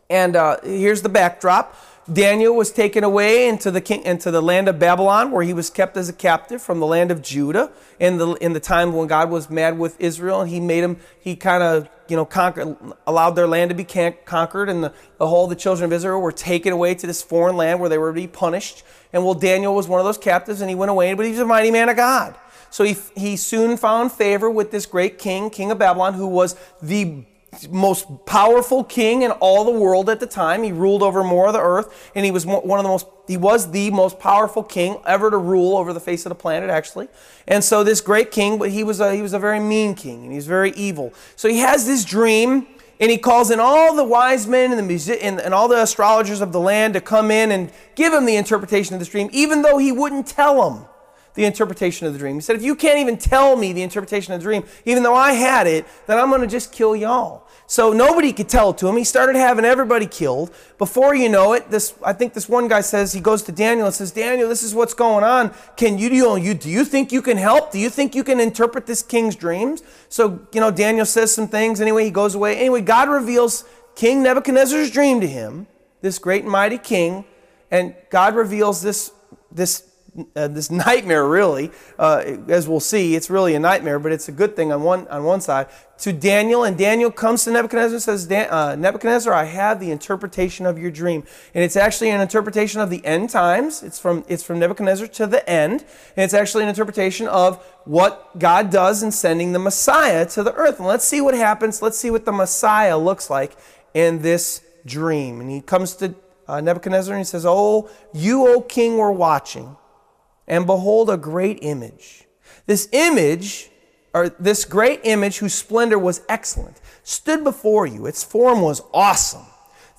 And uh, here's the backdrop. Daniel was taken away into the king, into the land of Babylon, where he was kept as a captive from the land of Judah in the in the time when God was mad with Israel, and he made him he kind of you know conquered, allowed their land to be conquered, and the, the whole the children of Israel were taken away to this foreign land where they were to be punished. And well, Daniel was one of those captives, and he went away, but he was a mighty man of God. So he, he soon found favor with this great king, king of Babylon, who was the most powerful king in all the world at the time. He ruled over more of the earth, and he was one of the most he was the most powerful king ever to rule over the face of the planet, actually. And so this great king, but he was a he was a very mean king, and he was very evil. So he has this dream, and he calls in all the wise men and the music and, and all the astrologers of the land to come in and give him the interpretation of this dream, even though he wouldn't tell them the interpretation of the dream. He said, if you can't even tell me the interpretation of the dream, even though I had it, then I'm going to just kill y'all. So nobody could tell it to him. He started having everybody killed. Before you know it, this I think this one guy says he goes to Daniel and says, "Daniel, this is what's going on. Can you do you do you think you can help? Do you think you can interpret this king's dreams?" So you know Daniel says some things. Anyway, he goes away. Anyway, God reveals King Nebuchadnezzar's dream to him, this great and mighty king, and God reveals this this uh, this nightmare, really, uh, as we'll see, it's really a nightmare, but it's a good thing on one on one side. To Daniel, and Daniel comes to Nebuchadnezzar and says, uh, "Nebuchadnezzar, I have the interpretation of your dream, and it's actually an interpretation of the end times. It's from it's from Nebuchadnezzar to the end, and it's actually an interpretation of what God does in sending the Messiah to the earth. And let's see what happens. Let's see what the Messiah looks like in this dream. And he comes to uh, Nebuchadnezzar and he says, "Oh, you, O king, were watching." And behold a great image. This image, or this great image whose splendor was excellent, stood before you. Its form was awesome.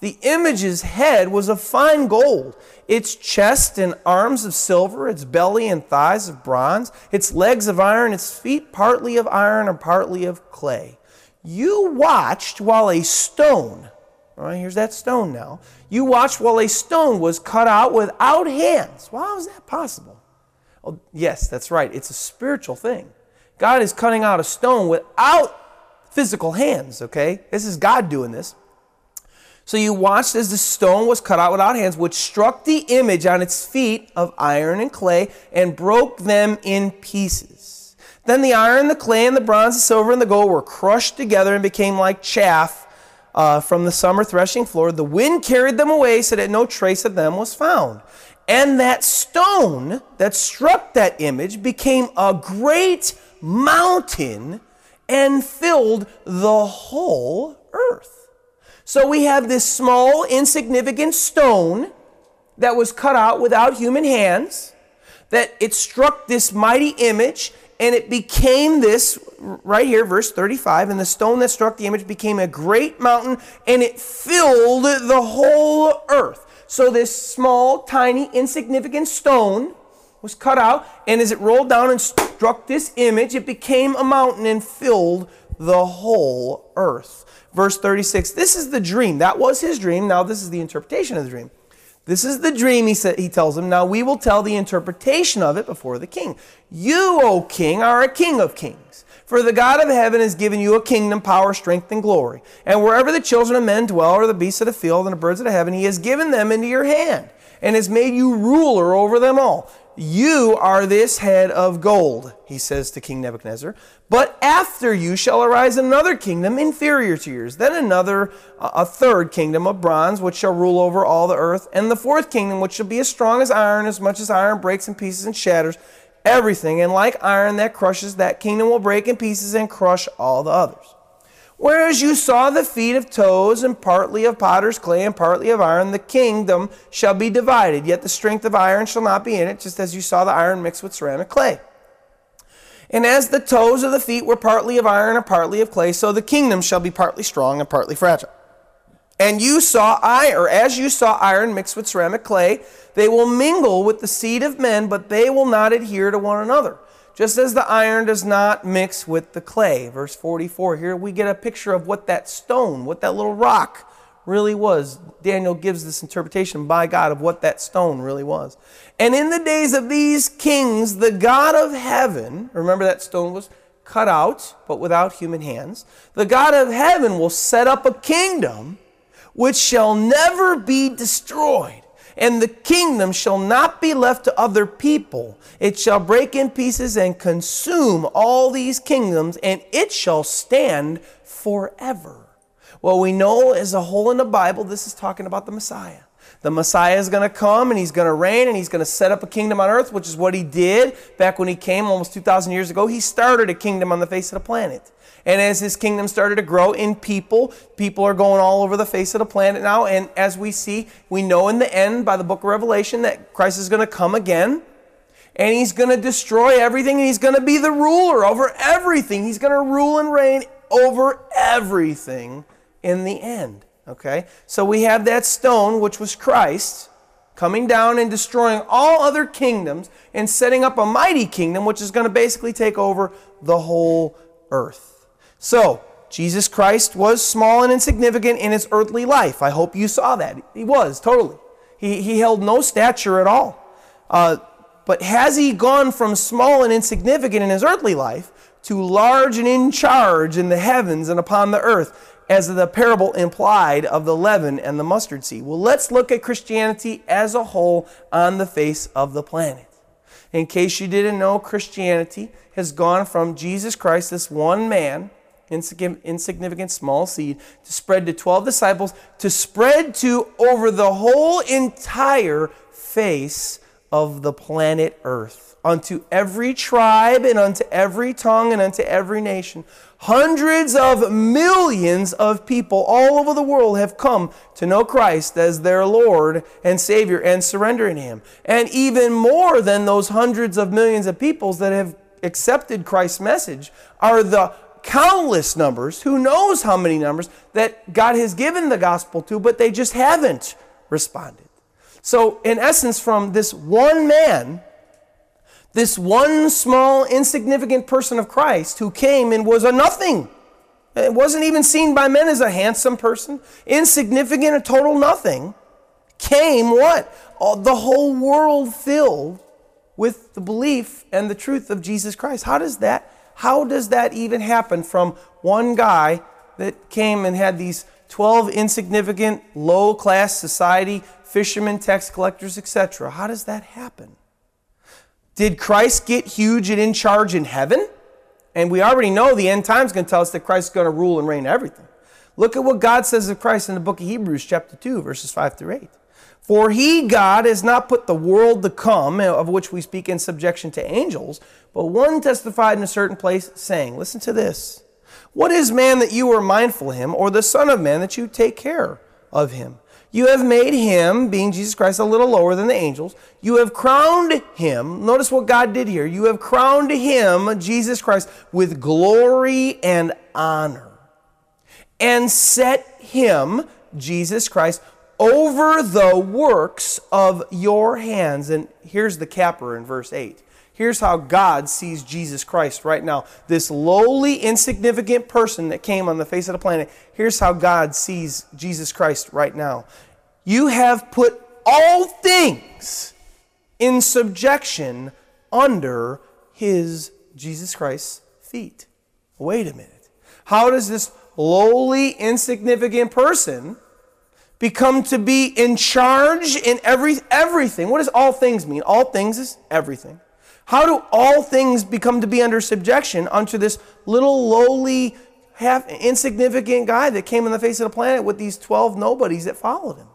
The image's head was of fine gold, its chest and arms of silver, its belly and thighs of bronze, its legs of iron, its feet partly of iron and partly of clay. You watched while a stone, all right, here's that stone now. You watched while a stone was cut out without hands. How is that possible? Oh, yes, that's right. It's a spiritual thing. God is cutting out a stone without physical hands, okay? This is God doing this. So you watched as the stone was cut out without hands, which struck the image on its feet of iron and clay and broke them in pieces. Then the iron, the clay, and the bronze, the silver, and the gold were crushed together and became like chaff uh, from the summer threshing floor. The wind carried them away so that no trace of them was found. And that stone that struck that image became a great mountain and filled the whole earth. So we have this small, insignificant stone that was cut out without human hands, that it struck this mighty image, and it became this right here, verse 35. And the stone that struck the image became a great mountain, and it filled the whole earth. So this small, tiny, insignificant stone was cut out, and as it rolled down and struck this image, it became a mountain and filled the whole earth. Verse 36 This is the dream. That was his dream. Now, this is the interpretation of the dream. This is the dream, he, said, he tells him. Now we will tell the interpretation of it before the king. You, O king, are a king of kings. For the God of heaven has given you a kingdom, power, strength, and glory. And wherever the children of men dwell, or the beasts of the field, and the birds of the heaven, he has given them into your hand, and has made you ruler over them all. You are this head of gold, he says to King Nebuchadnezzar. But after you shall arise another kingdom inferior to yours, then another, a third kingdom of bronze, which shall rule over all the earth, and the fourth kingdom, which shall be as strong as iron, as much as iron breaks in pieces and shatters everything, and like iron that crushes, that kingdom will break in pieces and crush all the others. Whereas you saw the feet of toes, and partly of potter's clay, and partly of iron, the kingdom shall be divided, yet the strength of iron shall not be in it, just as you saw the iron mixed with ceramic clay. And as the toes of the feet were partly of iron and partly of clay, so the kingdom shall be partly strong and partly fragile. And you saw iron, or as you saw iron mixed with ceramic clay, they will mingle with the seed of men, but they will not adhere to one another. Just as the iron does not mix with the clay. Verse 44. Here we get a picture of what that stone, what that little rock really was. Daniel gives this interpretation by God of what that stone really was. And in the days of these kings, the God of heaven, remember that stone was cut out, but without human hands, the God of heaven will set up a kingdom which shall never be destroyed. And the kingdom shall not be left to other people. It shall break in pieces and consume all these kingdoms, and it shall stand forever. Well, we know as a whole in the Bible, this is talking about the Messiah. The Messiah is going to come and he's going to reign and he's going to set up a kingdom on earth, which is what he did back when he came almost 2,000 years ago. He started a kingdom on the face of the planet. And as his kingdom started to grow in people, people are going all over the face of the planet now. And as we see, we know in the end by the book of Revelation that Christ is going to come again and he's going to destroy everything and he's going to be the ruler over everything. He's going to rule and reign over everything in the end. Okay? So we have that stone, which was Christ, coming down and destroying all other kingdoms and setting up a mighty kingdom, which is going to basically take over the whole earth. So, Jesus Christ was small and insignificant in his earthly life. I hope you saw that. He was, totally. He, he held no stature at all. Uh, but has he gone from small and insignificant in his earthly life to large and in charge in the heavens and upon the earth? as the parable implied of the leaven and the mustard seed. Well, let's look at Christianity as a whole on the face of the planet. In case you didn't know, Christianity has gone from Jesus Christ, this one man, insignificant small seed, to spread to 12 disciples, to spread to over the whole entire face of the planet Earth, unto every tribe and unto every tongue and unto every nation. Hundreds of millions of people all over the world have come to know Christ as their Lord and Savior and surrender in Him. And even more than those hundreds of millions of peoples that have accepted Christ's message are the countless numbers, who knows how many numbers, that God has given the gospel to, but they just haven't responded. So, in essence, from this one man, this one small, insignificant person of Christ who came and was a nothing. It wasn't even seen by men as a handsome person, insignificant, a total nothing. Came what? The whole world filled with the belief and the truth of Jesus Christ. How does that how does that even happen from one guy that came and had these 12 insignificant low class society fishermen, tax collectors, etc. How does that happen? Did Christ get huge and in charge in heaven? And we already know the end time's going to tell us that Christ's going to rule and reign everything. Look at what God says of Christ in the book of Hebrews, chapter 2, verses 5 through 8. For he, God, has not put the world to come, eh, of which we speak in subjection to angels, but one testified in a certain place, saying, Listen to this. What is man that you are mindful of him, or the Son of Man that you take care of him? You have made him, being Jesus Christ, a little lower than the angels. You have crowned him. Notice what God did here. You have crowned him, Jesus Christ, with glory and honor. And set him, Jesus Christ, over the works of your hands. And here's the capper in verse 8. Here's how God sees Jesus Christ right now. This lowly, insignificant person that came on the face of the planet. Here's how God sees Jesus Christ right now. You have put all things in subjection under his, Jesus Christ's, feet. Wait a minute. How does this lowly, insignificant person become to be in charge in every, everything? What does all things mean? All things is everything. How do all things become to be under subjection unto this little lowly, half insignificant guy that came on the face of the planet with these 12 nobodies that followed him?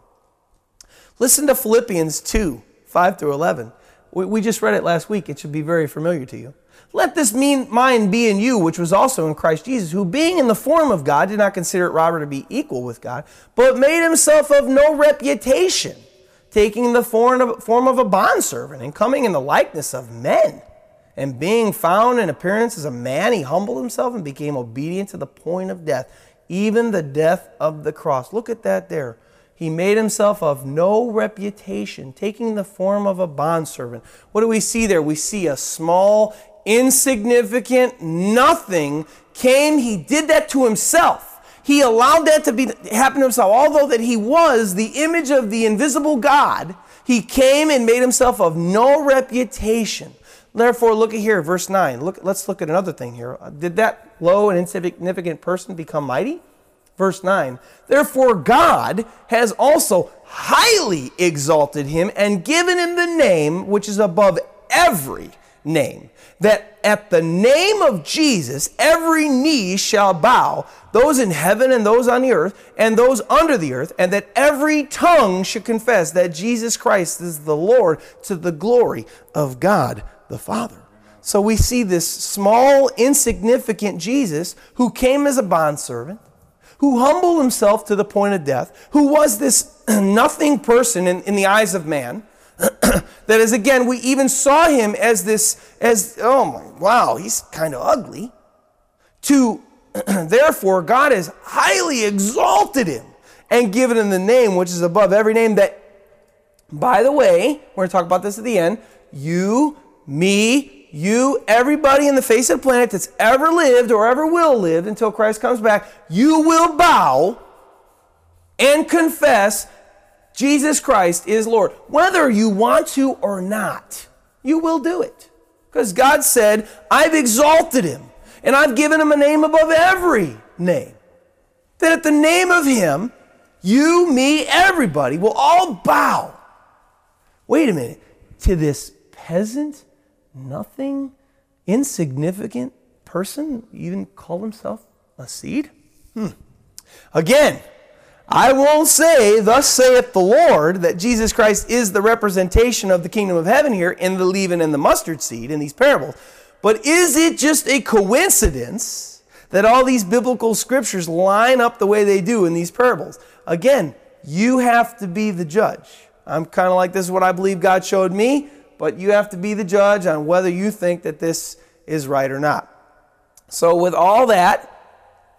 Listen to Philippians 2 5 through 11. We, we just read it last week. It should be very familiar to you. Let this mean mind be in you, which was also in Christ Jesus, who being in the form of God did not consider it robbery to be equal with God, but made himself of no reputation taking the form of a bondservant and coming in the likeness of men. And being found in appearance as a man, he humbled himself and became obedient to the point of death, even the death of the cross. Look at that there. He made himself of no reputation, taking the form of a bondservant. What do we see there? We see a small, insignificant, nothing came. He did that to himself. He allowed that to be happen to himself. Although that he was the image of the invisible God, he came and made himself of no reputation. Therefore, look at here, verse 9. Look, let's look at another thing here. Did that low and insignificant person become mighty? Verse 9. Therefore, God has also highly exalted him and given him the name which is above every name. That at the name of Jesus, every knee shall bow, those in heaven and those on the earth, and those under the earth, and that every tongue should confess that Jesus Christ is the Lord to the glory of God the Father. So we see this small, insignificant Jesus who came as a bondservant, who humbled himself to the point of death, who was this nothing person in, in the eyes of man. that is, again, we even saw him as this, as, oh my, wow, he's kind of ugly. To, therefore, God has highly exalted him and given him the name which is above every name that, by the way, we're going to talk about this at the end, you, me, you, everybody in the face of the planet that's ever lived or ever will live until Christ comes back, you will bow and confess Jesus Christ is Lord. Whether you want to or not, you will do it. Because God said, I've exalted him and I've given him a name above every name. That at the name of him, you, me, everybody will all bow. Wait a minute. To this peasant nothing, insignificant person even call himself a seed? Hmm. Again, I won't say, Thus saith the Lord, that Jesus Christ is the representation of the kingdom of heaven here in the leaven and the mustard seed in these parables. But is it just a coincidence that all these biblical scriptures line up the way they do in these parables? Again, you have to be the judge. I'm kind of like, this is what I believe God showed me but you have to be the judge on whether you think that this is right or not. So, with all that,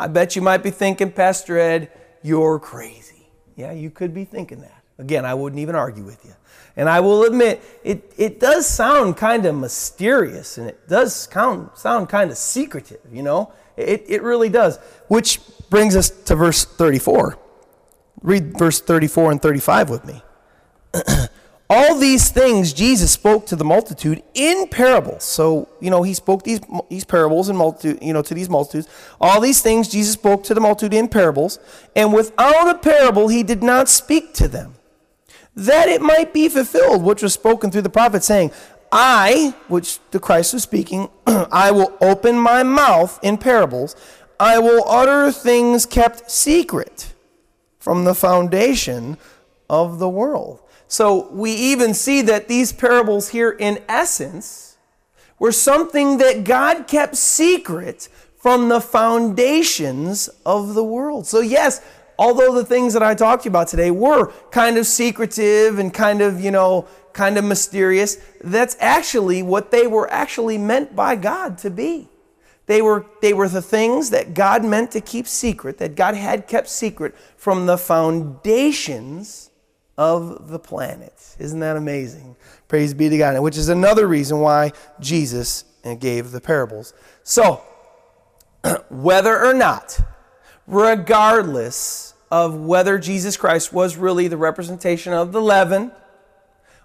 I bet you might be thinking, Pastor Ed, you're crazy. Yeah, you could be thinking that. Again, I wouldn't even argue with you. And I will admit, it, it does sound kind of mysterious and it does sound, sound kind of secretive, you know? It, it really does. Which brings us to verse 34. Read verse 34 and 35 with me. All these things Jesus spoke to the multitude in parables. So, you know, he spoke these, these parables and multitude, you know, to these multitudes. All these things Jesus spoke to the multitude in parables, and without a parable he did not speak to them. That it might be fulfilled, which was spoken through the prophet, saying, I, which the Christ was speaking, I will open my mouth in parables. I will utter things kept secret from the foundation of the world. So we even see that these parables here, in essence, were something that God kept secret from the foundations of the world. So, yes, although the things that I talked to you about today were kind of secretive and kind of, you know, kind of mysterious, that's actually what they were actually meant by God to be. They were, they were the things that God meant to keep secret, that God had kept secret from the foundations of the planet. Isn't that amazing? Praise be to God. Which is another reason why Jesus gave the parables. So, whether or not, regardless of whether Jesus Christ was really the representation of the leaven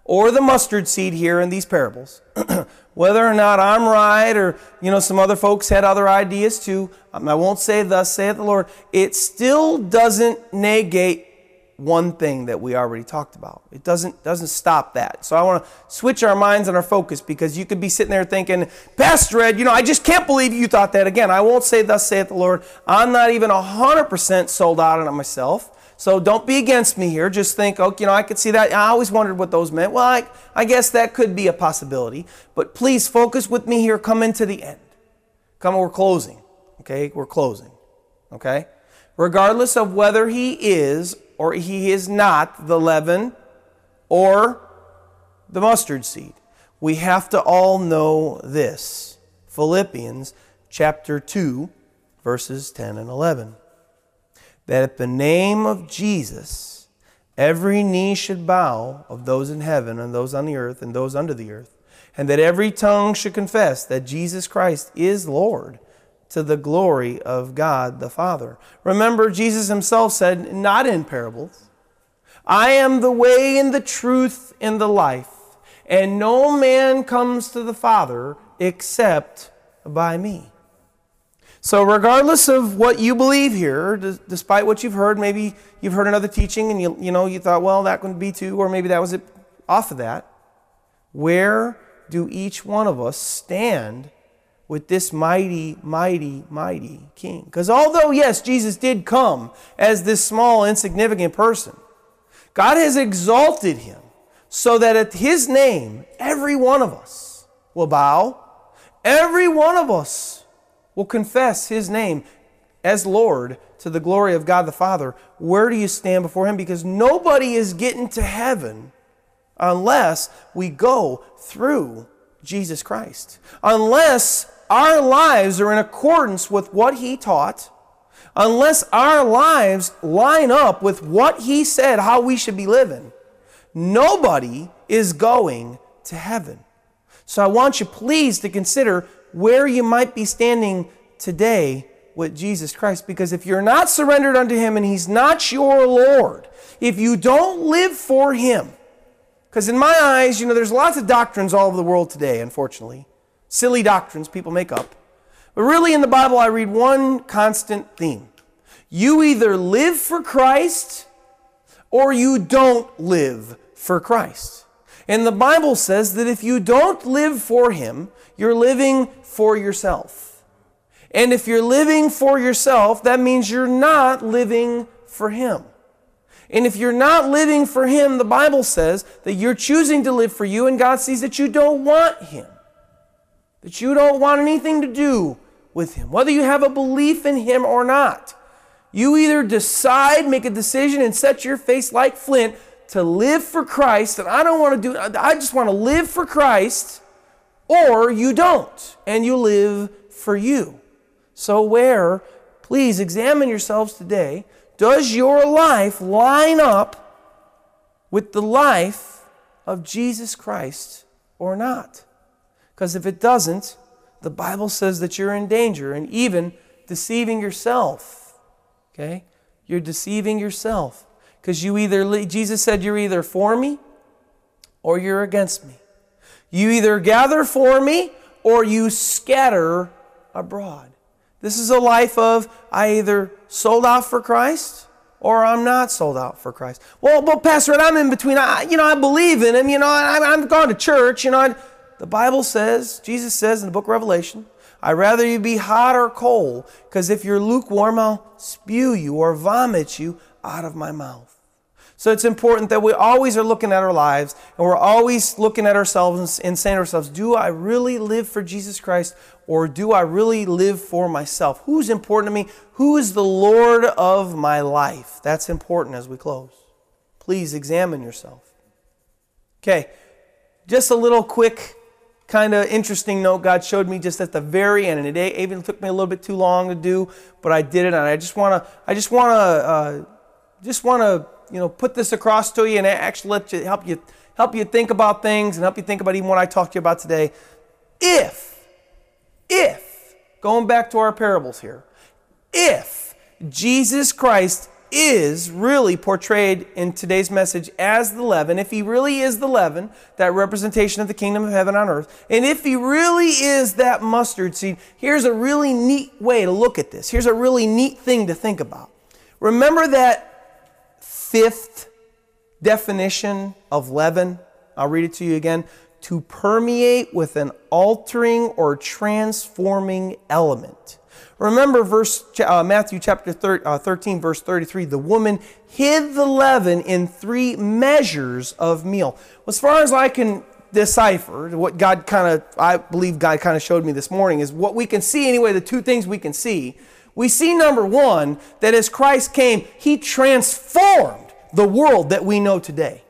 or the mustard seed here in these parables, whether or not I'm right or you know some other folks had other ideas too, um, I won't say thus saith the Lord, it still doesn't negate one thing that we already talked about. It doesn't, doesn't stop that. So I want to switch our minds and our focus because you could be sitting there thinking, Pastor Ed, you know, I just can't believe you thought that. Again, I won't say thus saith the Lord. I'm not even 100% sold out on it myself. So don't be against me here. Just think, oh, you know, I could see that. I always wondered what those meant. Well, I, I guess that could be a possibility. But please focus with me here. Come into the end. Come, we're closing. Okay, we're closing. Okay? Regardless of whether he is or he is not the leaven or the mustard seed. we have to all know this. Philippians chapter 2, verses 10 and 11. That at the name of Jesus, every knee should bow of those in heaven and those on the earth and those under the earth, and that every tongue should confess that Jesus Christ is Lord to the glory of God the Father. Remember, Jesus himself said, not in parables, I am the way and the truth and the life, and no man comes to the Father except by me. So, regardless of what you believe here, despite what you've heard, maybe you've heard another teaching and you, you know you thought, well, that could be too, or maybe that was it off of that. Where do each one of us stand with this mighty, mighty, mighty King? Because although, yes, Jesus did come as this small, insignificant person, God has exalted him so that at his name, every one of us will bow, every one of us will confess his name as Lord to the glory of God the Father. Where do you stand before him? Because nobody is getting to heaven unless we go through Jesus Christ. Unless our lives are in accordance with what he taught unless our lives line up with what He said how we should be living, nobody is going to heaven. So I want you, please, to consider where you might be standing today with Jesus Christ. Because if you're not surrendered unto Him and He's not your Lord, if you don't live for Him, because in my eyes, you know, there's lots of doctrines all over the world today, unfortunately. Silly doctrines people make up. But really, in the Bible, I read one constant theme. You either live for Christ or you don't live for Christ. And the Bible says that if you don't live for Him, you're living for yourself. And if you're living for yourself, that means you're not living for Him. And if you're not living for Him, the Bible says that you're choosing to live for you, and God sees that you don't want Him, that you don't want anything to do with Him, whether you have a belief in Him or not. You either decide, make a decision, and set your face like flint to live for Christ, and I don't want to do, I just want to live for Christ, or you don't, and you live for you. So, where, please examine yourselves today, does your life line up with the life of Jesus Christ or not? Because if it doesn't, the Bible says that you're in danger and even deceiving yourself. Okay? You're deceiving yourself. Because you either, Jesus said, you're either for me or you're against me. You either gather for me or you scatter abroad. This is a life of I either sold out for Christ or I'm not sold out for Christ. Well, well, Pastor, I'm in between. I, you know, I believe in Him. You know, I, I've gone to church. You know, I, the Bible says, Jesus says in the book of Revelation, I'd rather you be hot or cold, because if you're lukewarm, I'll spew you or vomit you out of my mouth. So it's important that we always are looking at our lives and we're always looking at ourselves and saying to ourselves, Do I really live for Jesus Christ or do I really live for myself? Who's important to me? Who is the Lord of my life? That's important as we close. Please examine yourself. Okay, just a little quick kind of interesting note God showed me just at the very end, and it even took me a little bit too long to do, but I did it, and I just want to, I just want to, uh, just want to, you know, put this across to you and actually let you help you help you think about things and help you think about even what I talked to you about today. If, if, going back to our parables here, if Jesus Christ is really portrayed in today's message as the leaven, if he really is the leaven, that representation of the kingdom of heaven on earth, and if he really is that mustard seed, here's a really neat way to look at this. Here's a really neat thing to think about. Remember that fifth definition of leaven? I'll read it to you again. To permeate with an altering or transforming element. Remember verse uh, Matthew chapter thir- uh, 13 verse 33 the woman hid the leaven in 3 measures of meal. As far as I can decipher what God kind of I believe God kind of showed me this morning is what we can see anyway the two things we can see. We see number 1 that as Christ came he transformed the world that we know today.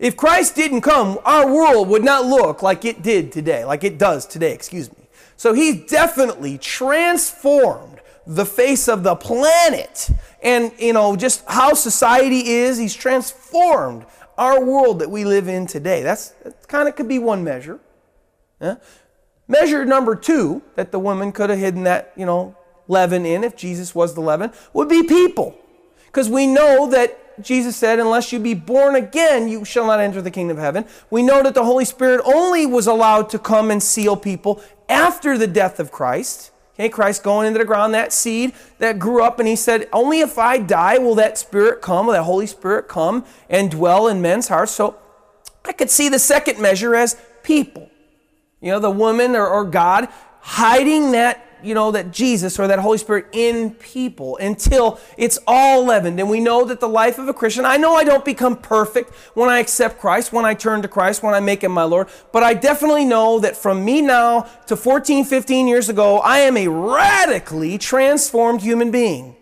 If Christ didn't come, our world would not look like it did today, like it does today, excuse me. So he's definitely transformed the face of the planet and, you know, just how society is. He's transformed our world that we live in today. That's, that kind of could be one measure. Yeah? Measure number two that the woman could have hidden that, you know, leaven in if Jesus was the leaven would be people. Because we know that Jesus said, unless you be born again, you shall not enter the kingdom of heaven. We know that the Holy Spirit only was allowed to come and seal people after the death of Christ. Okay, Christ going into the ground, that seed that grew up, and he said, Only if I die will that Spirit come, will that Holy Spirit come and dwell in men's hearts. So I could see the second measure as people. You know, the woman or, or God hiding that you know, that Jesus or that Holy Spirit in people until it's all leavened. And we know that the life of a Christian, I know I don't become perfect when I accept Christ, when I turn to Christ, when I make Him my Lord, but I definitely know that from me now to 14, 15 years ago, I am a radically transformed human being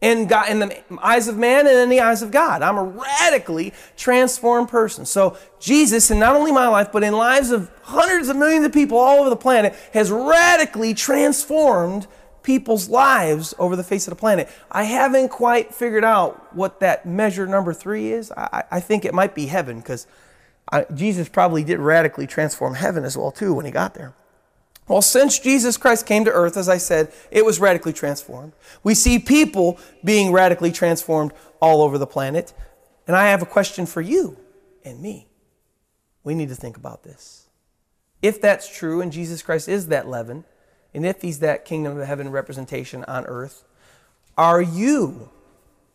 in, God, in the eyes of man and in the eyes of God. I'm a radically transformed person. So Jesus, in not only my life, but in lives of hundreds of millions of people all over the planet, has radically transformed people's lives over the face of the planet. I haven't quite figured out what that measure number three is. I, I think it might be heaven because Jesus probably did radically transform heaven as well too when he got there. Well, since Jesus Christ came to earth, as I said, it was radically transformed. We see people being radically transformed all over the planet. And I have a question for you and me. We need to think about this. If that's true and Jesus Christ is that leaven, and if he's that kingdom of heaven representation on earth, are you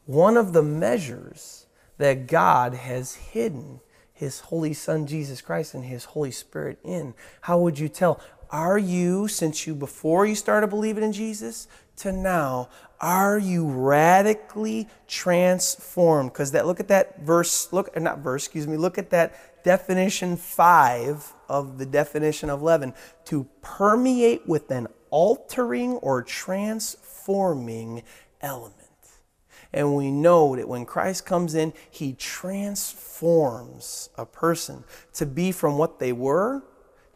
one of the measures that God has hidden his Holy Son Jesus Christ and his Holy Spirit in? How would you tell? Are you, since you before you started believing in Jesus to now, are you radically transformed? Because that look at that verse, look uh, not verse, excuse me, look at that definition five of the definition of leaven to permeate with an altering or transforming element. And we know that when Christ comes in, he transforms a person to be from what they were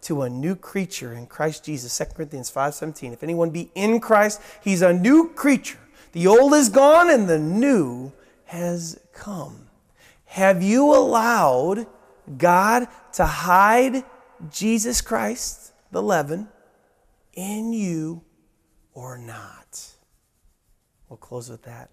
to a new creature in Christ Jesus. 2 Corinthians 5:17. If anyone be in Christ, he's a new creature. The old is gone and the new has come. Have you allowed God to hide Jesus Christ, the leaven, in you or not? We'll close with that.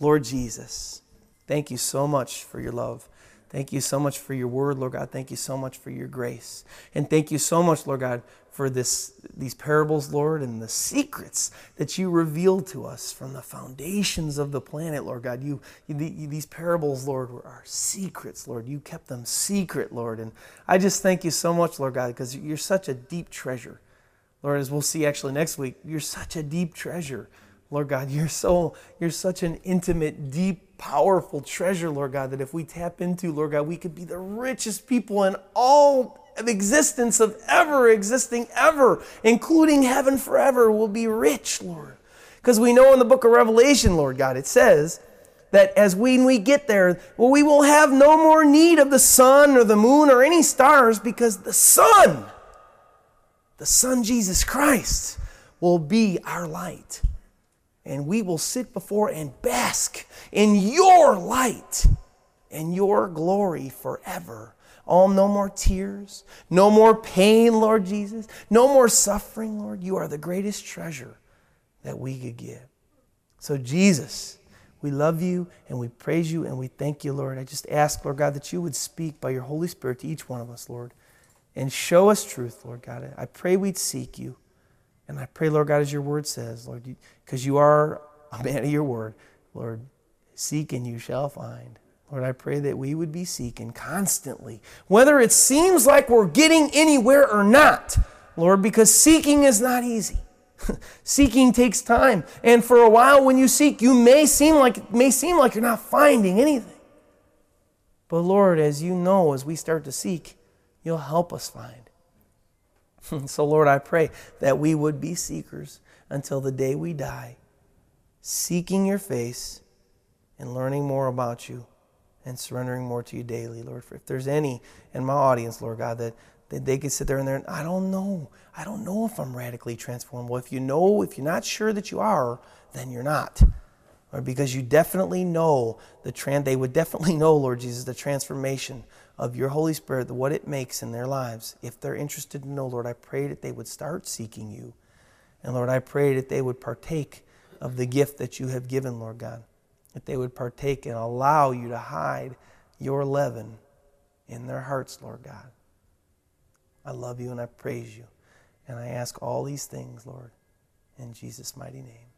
Lord Jesus, thank you so much for your love. Thank you so much for your word, Lord God. Thank you so much for your grace. And thank you so much, Lord God, for this, these parables, Lord, and the secrets that you revealed to us from the foundations of the planet, Lord God. You, you, these parables, Lord, were our secrets, Lord. You kept them secret, Lord. And I just thank you so much, Lord God, because you're such a deep treasure. Lord, as we'll see actually next week, you're such a deep treasure. Lord God, you're so you're such an intimate, deep, powerful treasure, Lord God, that if we tap into, Lord God, we could be the richest people in all of existence of ever existing ever, including heaven forever, will be rich, Lord. Because we know in the book of Revelation, Lord God, it says that as when we get there, well, we will have no more need of the sun or the moon or any stars because the sun, the sun Jesus Christ, will be our light and we will sit before and bask in your light and your glory forever. All no more tears, no more pain, Lord Jesus, no more suffering, Lord. You are the greatest treasure that we could give. So, Jesus, we love you and we praise you and we thank you, Lord. I just ask, Lord God, that you would speak by your Holy Spirit to each one of us, Lord, and show us truth, Lord God. I pray we'd seek you. And I pray, Lord God, as your word says, Lord, because you, you are a man of your word, Lord, seek and you shall find. Lord, I pray that we would be seeking constantly, whether it seems like we're getting anywhere or not, Lord, because seeking is not easy. seeking takes time. And for a while when you seek, you may seem like may seem like you're not finding anything. But Lord, as you know, as we start to seek, you'll help us find. so, Lord, I pray that we would be seekers until the day we die, seeking your face and learning more about you and surrendering more to you daily, Lord. If there's any in my audience, Lord God, that, they could sit there and there, I don't know. I don't know if I'm radically transformed. Well, if you know, if you're not sure that you are, then you're not. Or because you definitely know the trans, they would definitely know, Lord Jesus, the transformation of your Holy Spirit, what it makes in their lives. If they're interested to know, Lord, I pray that they would start seeking you. And Lord, I pray that they would partake of the gift that you have given, Lord God. That they would partake and allow you to hide your leaven in their hearts, Lord God. I love you and I praise you. And I ask all these things, Lord, in Jesus' mighty name.